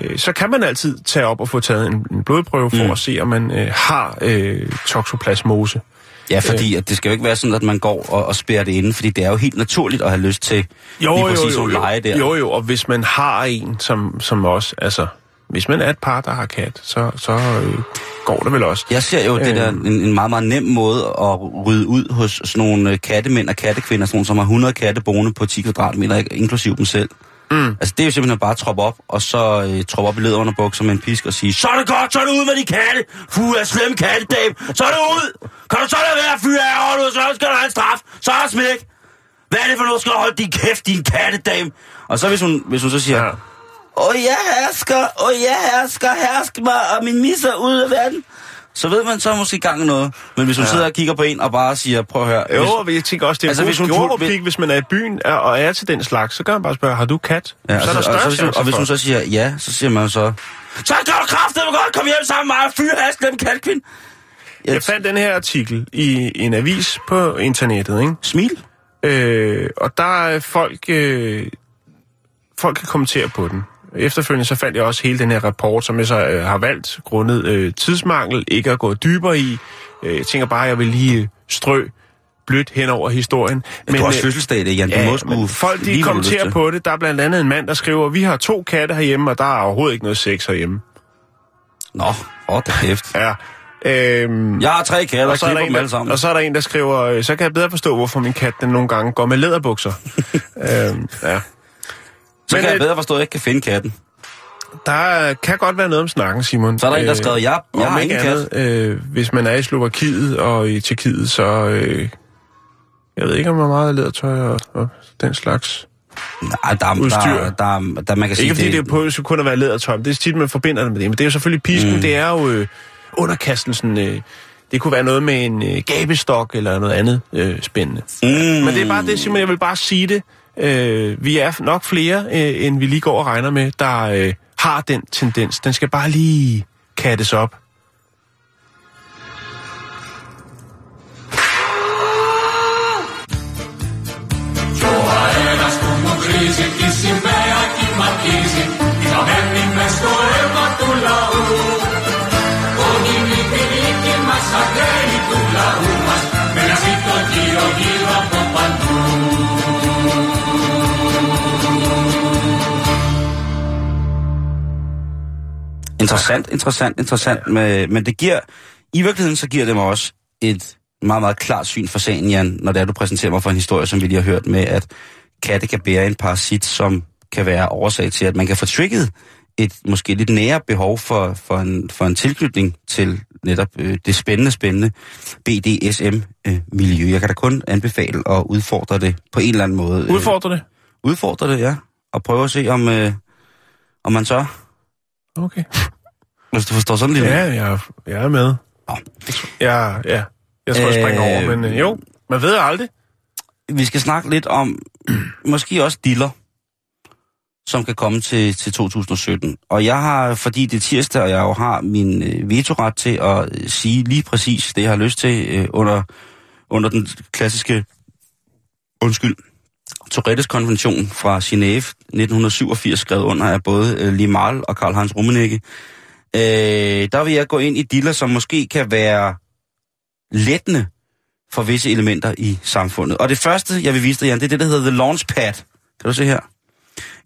øh, så kan man altid tage op og få taget en, en blodprøve for Mm. at se, om man øh, har øh, toxoplasmose. Ja, fordi at det skal jo ikke være sådan, at man går og, og spærer det inde, fordi det er jo helt naturligt at have lyst til Jo, lige jo, præcis jo, sådan jo, lege der. jo, jo, og hvis man har en, som, som også, altså, hvis man er et par, der har kat, så, så øh, går det vel også. Jeg ser jo det Øh. der en, en meget, meget nem måde at rydde ud hos sådan nogle øh, kattemænd og kattekvinder, sådan nogle, som har 100 katte boende på 10 kvadratmeter, ikke? inklusiv dem selv. Mm. Altså det er jo simpelthen bare at troppe op, og så øh, troppe op i lederunderbukser med en pisk og sige, så er det godt, så er det ud med de katte! Fu er slem kattedame! Så er det ud! Kan du så lade være fyre af og så skal du have en straf! Så er smæk! Hvad er det for noget, skal du holde din kæft, din kattedame? Og så hvis hun, hvis hun så siger, Ja. Åh ja, hersker, åh ja, hersker, hersk mig og min misser ud af verden. Så ved man så måske gang i noget. Men hvis hun ja. sidder og kigger på en og bare siger, prøv at høre. Jo, hvis, og jeg tænker også, det er Altså, altså, hvis en hun jordreplik, hvis man er i byen og er til den slags, så kan man bare spørge, har du kat? ja, så er der og, større og, så, chance og hvis hun så siger ja, så siger man så, så kan du kraftedeme godt komme hjem sammen med mig og fyre af slem katkvind. Jeg fandt den her artikel i en avis på internettet, ikke? Smil. Øh, og der er folk, øh, folk kan kommentere på den. Efterfølgende så fandt jeg også hele den her rapport, som jeg så øh, har valgt, grundet øh, tidsmangel, ikke at gå dybere i. Øh, jeg tænker bare, at jeg vil lige øh, strø blødt hen over historien. Men, du har også øh, fødselsdag, det, Jan. Du Ja, må men folk de kommenterer på det. Der er blandt andet en mand, der skriver, vi har to katte herhjemme, og der er overhovedet ikke noget sex herhjemme. Nå, åh, da kæft. Ja. Øhm, Jeg har tre katte, og og, så er der en, alle der, sammen. og så er der en, der skriver, så kan jeg bedre forstå, hvorfor min kat den nogle gange går med læderbukser. øhm, ja. Så men, kan jeg øh, bedre forstå, at jeg ikke kan finde katten. Der kan godt være noget om snakken, Simon. Så er der en, der har skrevet, jeg, jeg om har ingen andet, øh, hvis man er i Slovakiet og i Tjekkiet, så... Øh, jeg ved ikke, om der er meget lædertøj og, og den slags. Nej, der, der, udstyr. der, der, der, man kan sige, Ikke fordi det, det på, så kun at være lædertøj, det er tit, man forbinder det med det. Men det er jo selvfølgelig pisken, mm. det er jo øh, underkastelsen. Øh, det kunne være noget med en øh, gabestok eller noget andet øh, spændende. Mm. Men det er bare det, Simon, jeg vil bare sige det. Øh, vi er nok flere, øh, end vi lige går og regner med, der øh, har den tendens. Den skal bare lige kattes op. Interessant, interessant, interessant. Ja. Men, men det giver, i virkeligheden så giver det mig også et meget, meget klart syn for sagen, Jan, når det er, du præsenterer mig for en historie, som vi lige har hørt med, at katte kan bære en parasit, som kan være årsag til, at man kan få trigget et måske lidt nære behov for, for, en, for en tilknytning til netop øh, det spændende, spændende BDSM-miljø. Jeg kan da kun anbefale at udfordre det på en eller anden måde. Øh, Udfordrer det? udfordre det, ja. Og prøve at se, om, øh, om man så, Okay. hvis du forstår sådan lidt. Ja, jeg, jeg er med. Nå. Ja, ja. Jeg tror, jeg springer Øh, over, men øh, jo, man ved aldrig. Vi skal snakke lidt om, måske også diller, som kan komme til, til 2017. Og jeg har, fordi det er tirsdag, og jeg jo har min øh, vetoret til at øh, sige lige præcis det, jeg har lyst til øh, under, under den klassiske, undskyld, Tourettes konvention fra Genève 1987, skrevet under af både øh, Limal og Karl-Heinz Rummenigge. Øh, der vil jeg gå ind i diller, som måske kan være lettende for visse elementer i samfundet. Og det første, jeg vil vise dig, Jan, det er det, der hedder The Launchpad. Kan du se her?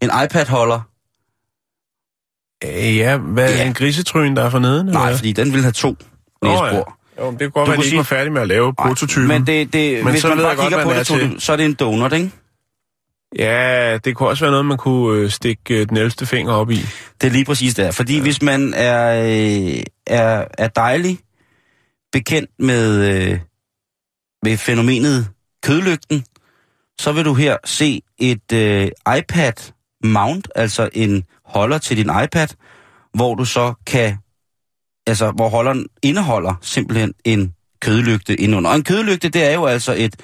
En iPad-holder. Øh, ja, hvad Ja. en grisetryn, der er for neden? eller Nej, hvad? fordi den vil have to ja. næsebor. Jo, men det kunne godt være, at de ikke sige- var færdige med at lave prototypen. Men, det, det, Men hvis man bare godt, kigger på det, to, så er det en donut, ikke? Ja, det kunne også være noget, man kunne øh, stikke øh, den 11. finger op i. Det er lige præcis der. Fordi ja. hvis man er, øh, er, er dejlig bekendt med, øh, med fænomenet kødlygten, så vil du her se et øh, iPad mount, altså en holder til din iPad, hvor du så kan, altså hvor holderen indeholder simpelthen en kødlygte indenunder. Og en kødlygte, det er jo altså et,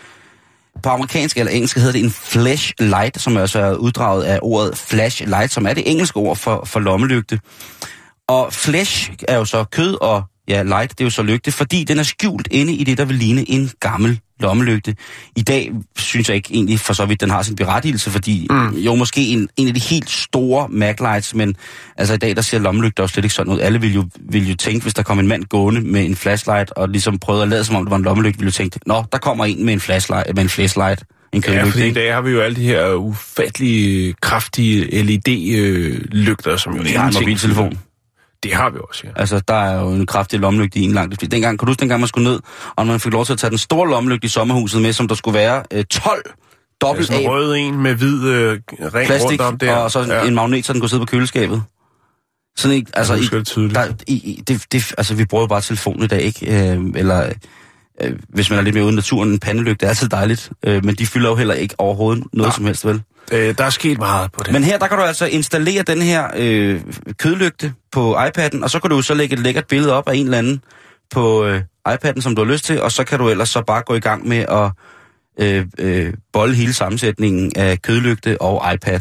på amerikansk eller engelsk hedder det en flashlight, som altså er uddraget af ordet flashlight, som er det engelske ord for, for lommelygte. Og flash er jo så kød, og ja, light, det er jo så lygte, fordi den er skjult inde i det, der vil ligne en gammel lommelygte. I dag synes jeg ikke egentlig for så vidt, den har sin berettigelse, fordi mm. jo måske en, en af de helt store Maglights, men altså i dag, der ser lommelygter jo slet ikke sådan ud. Alle vil jo, vil jo tænke, hvis der kom en mand gående med en flashlight, og ligesom prøvede at lade som om det var en lommelygte, ville jo tænke, nå, der kommer en med en flashlight, med en flashlight, en Ja, fordi i dag har vi jo alle de her ufattelige, kraftige LED-lygter, som jo har en mobiltelefon. Det har vi også, ja. Altså, der er jo en kraftig lommelygte i en langt. Dengang, kan du huske, dengang man skulle ned, og man fik lov til at tage den store lommelygte i sommerhuset med, som der skulle være øh, 12 dobbelt Sådan en rød en med hvid øh, ring plastik, rundt om der. og så ja. en magnet, så den kunne sidde på køleskabet. Sådan ikke, altså, Jeg det tydeligt. der, i, i, det, det, altså, vi bruger jo bare telefonen i dag, ikke? Øh, eller, øh, hvis man er lidt mere ude i naturen, en pandelygte er altid dejligt, øh, men de fylder jo heller ikke overhovedet noget Nej. som helst, vel? Øh, der er sket meget på det. Men her, der kan du altså installere den her øh, kødlygte på iPad'en, og så kan du så lægge et lækkert billede op af en eller anden på øh, iPad'en, som du har lyst til, og så kan du ellers så bare gå i gang med at øh, øh, bolle hele sammensætningen af kødlygte og iPad.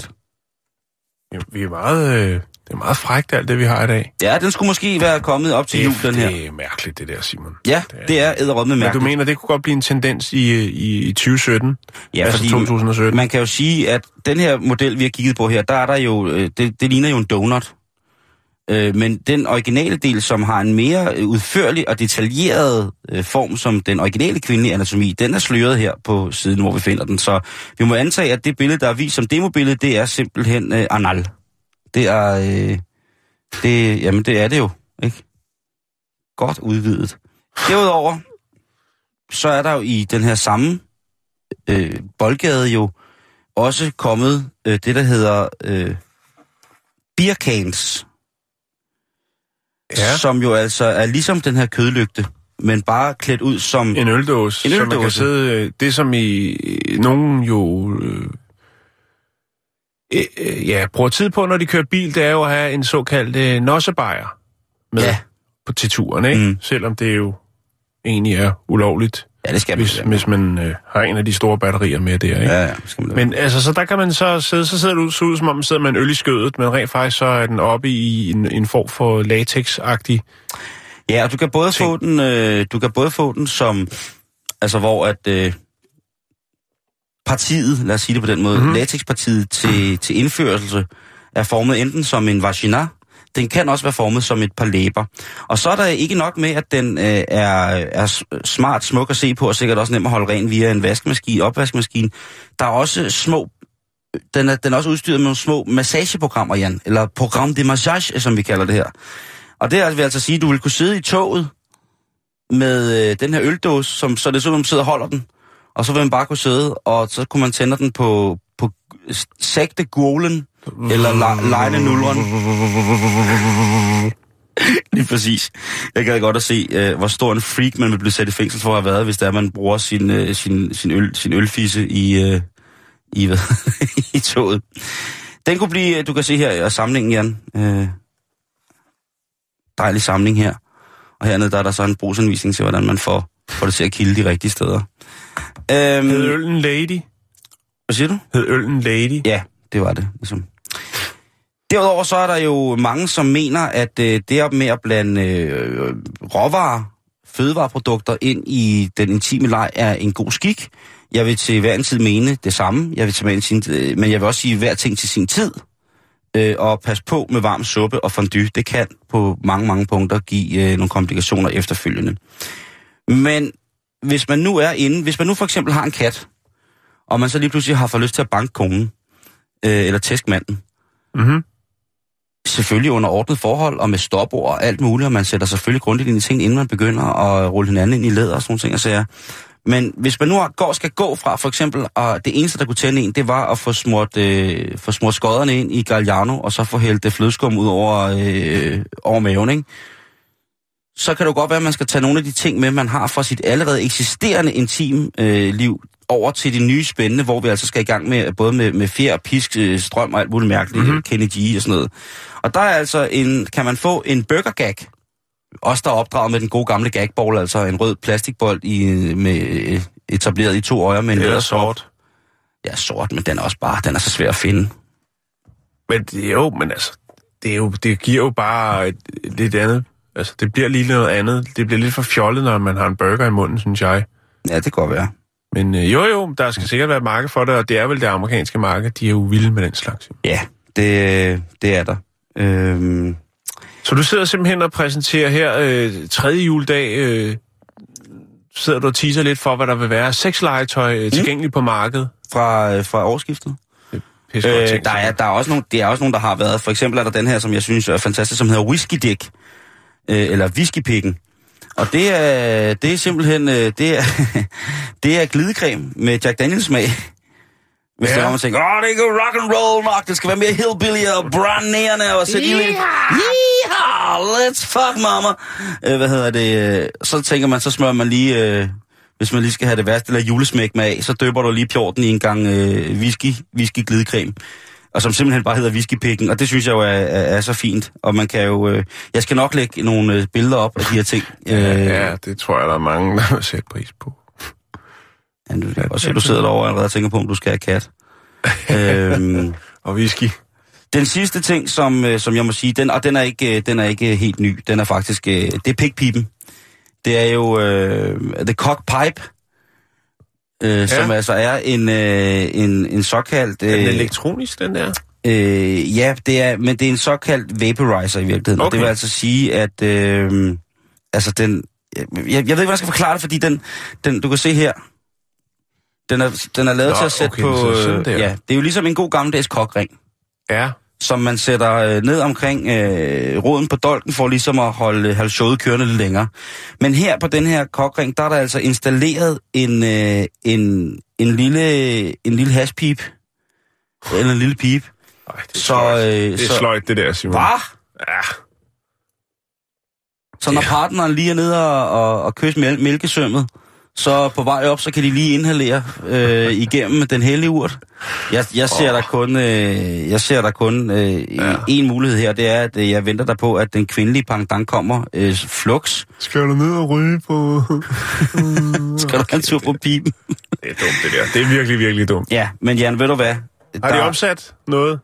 Ja, vi er meget, øh, det er meget frækt, alt det, vi har i dag. Ja, den skulle måske være kommet op til jul, den her. det er mærkeligt, det der, Simon. Ja, det er æderrømme Men du mærkeligt. mener, det kunne godt blive en tendens i, i, i 2017? Ja, altså fordi 2017? Man kan jo sige, at den her model, vi har kigget på her, der er der jo, øh, det, det ligner jo en donut. Øh, men den originale del, som har en mere øh, udførlig og detaljeret øh, form som den originale kvindelige anatomi, den er sløret her på siden, hvor vi finder den. Så vi må antage, at det billede, der er vist som demobillede, det er simpelthen øh, anal. Det er, øh, det, jamen det er det jo, ikke? Godt udvidet. Derudover, så er der jo i den her samme øh, boldgade jo også kommet øh, det, der hedder øh, beercans, Ja. som jo altså er ligesom den her kødlygte, men bare klædt ud som... En øldåse, En så man kan øldåse. sidde... øh, Det, som i i- nogen jo... Øh, øh, øh, ja, bruger tid på, når de kører bil, det er jo at have en såkaldt øh, nossebajer med Ja. på, til turen, ikke? Mm. Selvom det jo egentlig er ulovligt, Ja, det skal man. hvis, hvis man øh, har en af de store batterier med der, ikke? Ja, ja, skal man Men altså, så der kan man så sidde, så sidder så ud som om man sidder med en øl i skødet, men rent faktisk så er den oppe i en, en form for latex-agtig. Ja, og du kan både ting. få den, øh, du kan både få den som, altså hvor at øh, partiet, lad os sige det på den måde, Mhm. mm-hmm. latexpartiet til, til indførelse er formet enten som en vagina, den kan også være formet som et par læber. Og så er der ikke nok med, at den øh, er, er smart, smuk at se på, og sikkert også nem at holde ren via en vaskemaskine, opvaskemaskine. Der er også små den er, den er også udstyret med nogle små massageprogrammer, Jan, eller program de massage, som vi kalder det her. Og det vil altså sige, at du vil kunne sidde i toget, med øh, den her øldåse, som, så det er sådan, at man sidder og holder den. Og så vil man bare kunne sidde, og så kunne man tænde den på, på sægte gulen, eller le- lejne nulleren. Lige præcis. Jeg gad godt at se, øh, hvor stor en freak man vil blive sat i fængsel for at have været, hvis der man bruger sin, øh, sin, sin, øl, sin ølfisse i, øh, i, hvad, i toget. Den kunne blive, øh, du kan se her i samlingen, Jan. Øh, dejlig samling her. Og hernede der er der så en brugsanvisning til, hvordan man får, får det til at kilde de rigtige steder. Øhm, Hed øllen Lady? hvad siger du? Hed øllen Lady? Ja, det var det. Ligesom. Derudover så er der jo mange, som mener, at øh, det med at blande øh, råvarer, fødevareprodukter ind i den intime leg er en god skik. Jeg vil til hver en tid mene det samme, jeg vil til hver en tid, øh, men jeg vil også sige hver ting til sin tid. Øh, og pas på med varm suppe og fondue. Det kan på mange, mange punkter give øh, nogle komplikationer efterfølgende. Men hvis man nu er inde, hvis man nu for eksempel har en kat, og man så lige pludselig har fået lyst til at banke konen, øh, eller tæsk manden, Mhm. selvfølgelig under ordnet forhold og med stopord og alt muligt, og man sætter selvfølgelig grundigt ind i ting, inden man begynder at rulle hinanden ind i læder og sådan nogle ting og sager. Men hvis man nu går, skal gå fra for eksempel, og det eneste, der kunne tænde en, det var at få smurt, øh, få smurt skodderne ind i Galliano, og så få hældt det flødeskum ud over, øh, over maven, ikke? Så kan det jo godt være, at man skal tage nogle af de ting med, man har fra sit allerede eksisterende intim øh, liv, over til det nye spændende, hvor vi altså skal i gang med, både med, med fjer, pisk, øh, strøm og alt muligt mærkeligt, mm-hmm. Kenny G og sådan noget. Og der er altså en, kan man få en burger gag, også der er opdraget med den gode gamle gagball, altså en rød plastikbold i, med, øh, etableret i to øjer med en Eller sort. Ja, sort, men den er også bare, den er så svær at finde. Men jo, men altså, det, er jo, det giver jo bare et, et lidt andet. Altså, det bliver lige noget andet. Det bliver lidt for fjollet, når man har en burger i munden, synes jeg. Ja, det kan godt være. Men øh, jo, jo, der skal sikkert være et marked for det, og det er vel det amerikanske marked. De er jo vilde med den slags. Ja, det, det er der. Øhm, Så du sidder simpelthen og præsenterer her øh, tredje juledag, øh, sidder du og teaser lidt for, hvad der vil være sexlegetøj øh, tilgængeligt på markedet. fra, øh, fra årsskiftet. Øh, der, er, der er også nogle, det er også nogen, der har været. For eksempel er der den her, som jeg synes er fantastisk, som hedder Whisky Dick. Øh, eller Whiskypikken. Og det er, det er simpelthen, øh, det er, det er glidecreme med Jack Daniels smag. Hvis Ja. det er, man tænker, åh, det er ikke rock and roll nok, det skal være mere hillbilly og brandnærende og sætte i lidt. Yeehaw, let's fuck, mama. Øh, hvad hedder det? øh, Så tænker man, så smører man lige, øh, hvis man lige skal have det værste eller julesmæk med af, så døber du lige pjorten i en gang øh, whisky, whisky glidecreme. Og som simpelthen bare hedder whiskypikken, og det synes jeg jo er, er, er så fint. Og man kan jo, øh, jeg skal nok lægge nogle øh, billeder op af de her ting. Øh, Ja, det tror jeg, der er mange, der vil sætte pris på. Ja, du, og så du sidder derovre allerede og tænker på, om du skal have kat. øhm, Og whisky. den sidste ting, som, øh, som jeg må sige, den, og den er ikke, øh, den er ikke helt ny. Den er faktisk, øh, det er pikpipen. Det er jo øh, The Cock Pipe, øh, ja. som altså er en, øh, en, en såkaldt... Er den Øh, elektronisk, den der? øh, ja, det er, men det er en såkaldt vaporizer i virkeligheden. Okay. Og det vil altså sige, at øh, altså den... Jeg, jeg ved ikke, hvordan jeg skal forklare det, fordi den, den du kan se her, den er, den er lavet Nå, til at sætte okay, på... Øh, ja, det er jo ligesom en god gammeldags kokring Ja. Som man sætter øh, ned omkring øh, roden på dolken for ligesom at holde, holde showet kørende lidt længere. Men her på den her kokring, der er der altså installeret en, øh, en, en lille, en lille hashpip, eller en lille pip. Ej, det er Så, sløjt. øh, det er så- sløjt, det der, Simon. Hvad? Ja. Så når partneren lige er nede og, og, og kysser mæl- mælkesømmet, så på vej op, så kan de lige inhalere øh, igennem den hellige urt. Jeg, jeg ser der kun, øh, jeg ser der kun øh, Ja. en mulighed her, det er, at øh, jeg venter der på, at den kvindelige pangdang kommer øh, flux. Skal du ned og ryge på... Skal du have en tur på pipen? Det er dumt, det der. Det er virkelig, virkelig dumt. Ja, men Jan, ved du hvad? Har de opsat noget?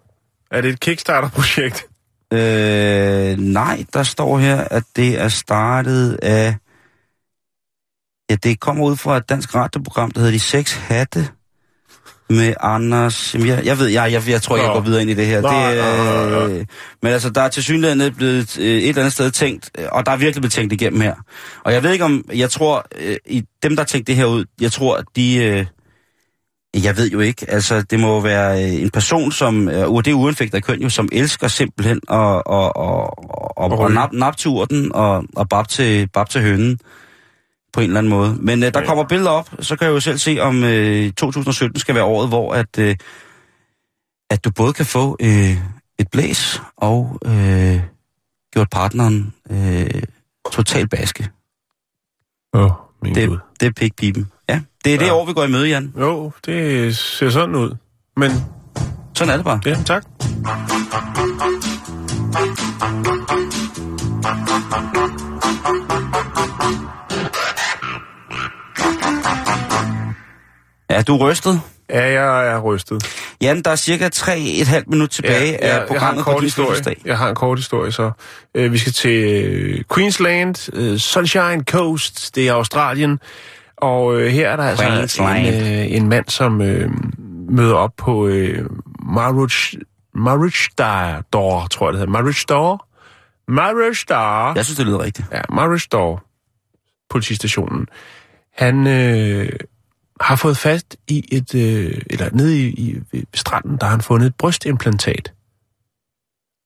Er det et Kickstarter-projekt? Øh, nej, der står her, at det er startet af... Ja, det kommer ud fra et dansk radioprogram, der hedder De Seks Hatte med Anders... Jamen, jeg, jeg ved, jeg, jeg, jeg tror ikke, jeg går videre ind i det her. Nej, det, nej, nej, nej. øh, men altså, der er til synligheden blevet øh, et eller andet sted tænkt, øh, og der er virkelig blevet tænkt igennem her. Og jeg ved ikke om... Jeg tror, øh, i dem, der har tænkt det her ud, jeg tror, at de... Øh, jeg ved jo ikke. Altså, det må være øh, en person, som... Øh, det er uanfægtet køn jo, som elsker simpelthen at, og, og, og, og, og nap, nap til urten og, og bab til, bab til hønnen. På en eller anden måde. Men øh, der kommer billeder op, så kan jeg jo selv se, om øh, 2017 skal være året, hvor at, øh, at du både kan få øh, et blæs og øh, gjort partneren øh, total baske. Åh, oh, min Det, Gud. det er pikpipen. Ja, det er det Ja. år, vi går i møde, Jan. Jo, det ser sådan ud. Men Sådan er det bare. ja, tak. Ja, du er rystet. Ja, jeg er rystet. Jan, der er cirka 3,5 minut tilbage ja, af jeg, jeg har programmet en på kort din historie. Jeg har en kort historie, så øh, vi skal til øh, Queensland, øh, Sunshine Coast, det er Australien, og øh, her er der altså en, øh, en mand, som øh, møder op på øh, Marriage Door, tror jeg det hedder. Marriage Door. Jeg synes, det lyder rigtigt. Ja, Door, politistationen. Han øh, har fået fast i et, øh, eller nede i, i ved stranden, der har han fundet et brystimplantat.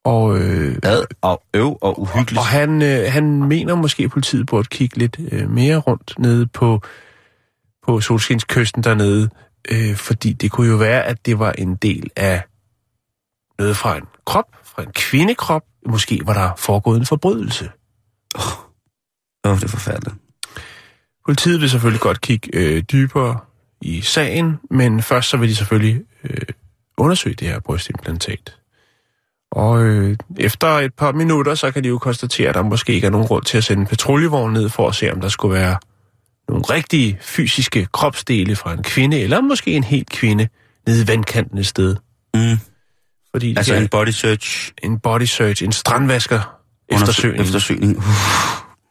Og, øh, Hvad? Og øv og uhyggeligt. og han, øh, han mener måske, at politiet burde kigge lidt øh, mere rundt nede på, på solskinskysten dernede, øh, fordi det kunne jo være, at det var en del af noget fra en krop, fra en kvindekrop. Måske var der foregået en forbrydelse. Åh, det er forfærdeligt. Politiet vil selvfølgelig godt kigge øh, dybere i sagen, men først så vil de selvfølgelig øh, undersøge det her brystimplantat. Og øh, efter et par minutter, så kan de jo konstatere, at der måske ikke er nogen grund til at sende en patruljevogn ned for at se, om der skulle være nogle rigtige fysiske kropsdele fra en kvinde, eller måske en helt kvinde, nede i vandkanten et sted. Mm. Fordi Altså en body search. en body search, en strandvasker eftersøgning. Eftersøgning. Uh.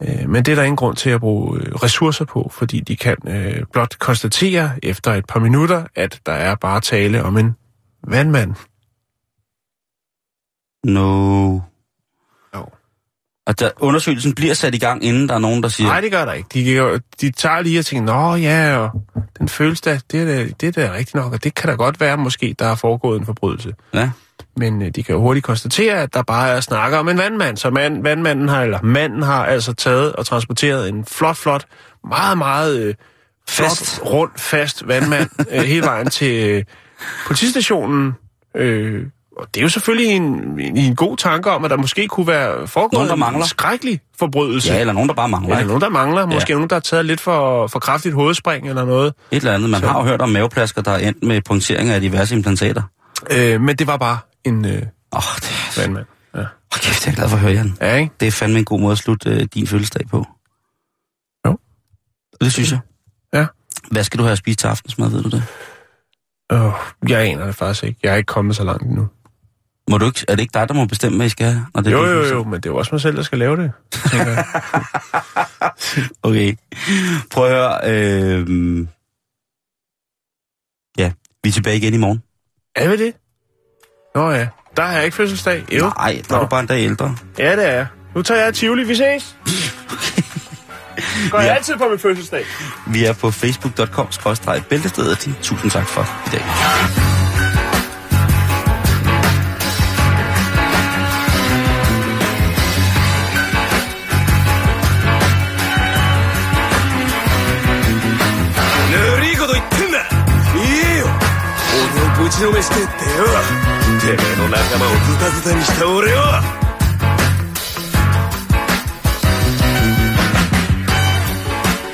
Øh, Men det er der ingen grund til at bruge øh, ressourcer på, fordi de kan øh, blot konstatere efter et par minutter, at der er bare tale om en vandmand. No. Jo. Og der, undersøgelsen bliver sat i gang, inden der er nogen, der siger... Nej, det gør der ikke. De, de tager lige og tænker, nå ja, og den føles da, det er da, det er da rigtigt nok, og det kan da godt være måske, der er foregået en forbrydelse. Ja. Men øh, de kan jo hurtigt konstatere, at der bare er snakker om en vandmand. Så mand, vandmanden har, eller manden har altså taget og transporteret en flot, flot, meget, meget øh, flot, Fast. rund, fast vandmand øh, hele vejen til øh, politistationen. Øh, og det er jo selvfølgelig en, en, en god tanke om, at der måske kunne være foregået Nogen, der en mangler. skrækkelig forbrydelse. Ja, eller nogen, der bare mangler. Eller ikke? nogen, der mangler. Måske Ja. nogen, der har taget lidt for, for kraftigt hovedspring eller noget. Et eller andet. Man Så- har jo hørt om maveplasker, der er endt med punkteringer af diverse implantater. Øh, men det var bare en øh, oh, det er... vandmand. Ja. Oh, kæft, jeg er glad for at høre, Jan. ja, ikke? Det er fandme en god måde at slutte øh, din fødselsdag på. Jo. Det synes jeg. Ja. Hvad skal du have at spise til aftensmad, ved du det? Oh, jeg aner det faktisk ikke. Jeg er ikke kommet så langt endnu. Må du ikke, er det ikke dig, der må bestemme, hvad I skal have? Når det er Jo, din jo, jo, men det er jo også mig selv, der skal lave det. Okay. Prøv at høre. Øh... Ja, vi er tilbage igen i morgen. Er vi det? Nå ja, der har jeg ikke fødselsdag. Jo. Nej, der er Nå. du bare en dag ældre. Ja, det er jeg. Nu tager jeg Tivoli. Vi ses. Går jeg Ja. altid på min fødselsdag. Vi er på facebook.com-bæltestedet. Tusind tak for i dag. ちのめしてってよ。てめえの仲間をズタズタにした俺を。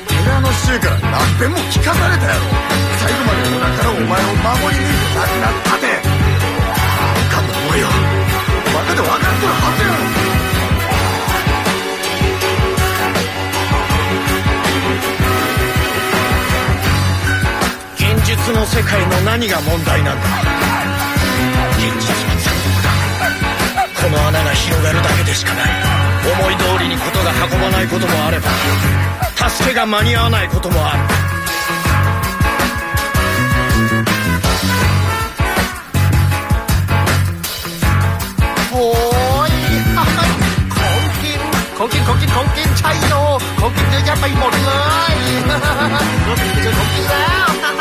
寺の衆から何遍も聞かされたやろ。最後まで俺からお前を守り抜いて亡くなったでかと思えよ。バカで分かってるはずや。ろ現実の世界の何が問題なんだ現実は残酷だこの穴が広がるだけでしかない思い通りにことが運ばないこともあれば助けが間に合わないこともあるโอ้ยของกิน ของกิน ของกิน ของกินใช่โยของกินเยอะแยะไปหมดเลยเจอของกินแล้ว 「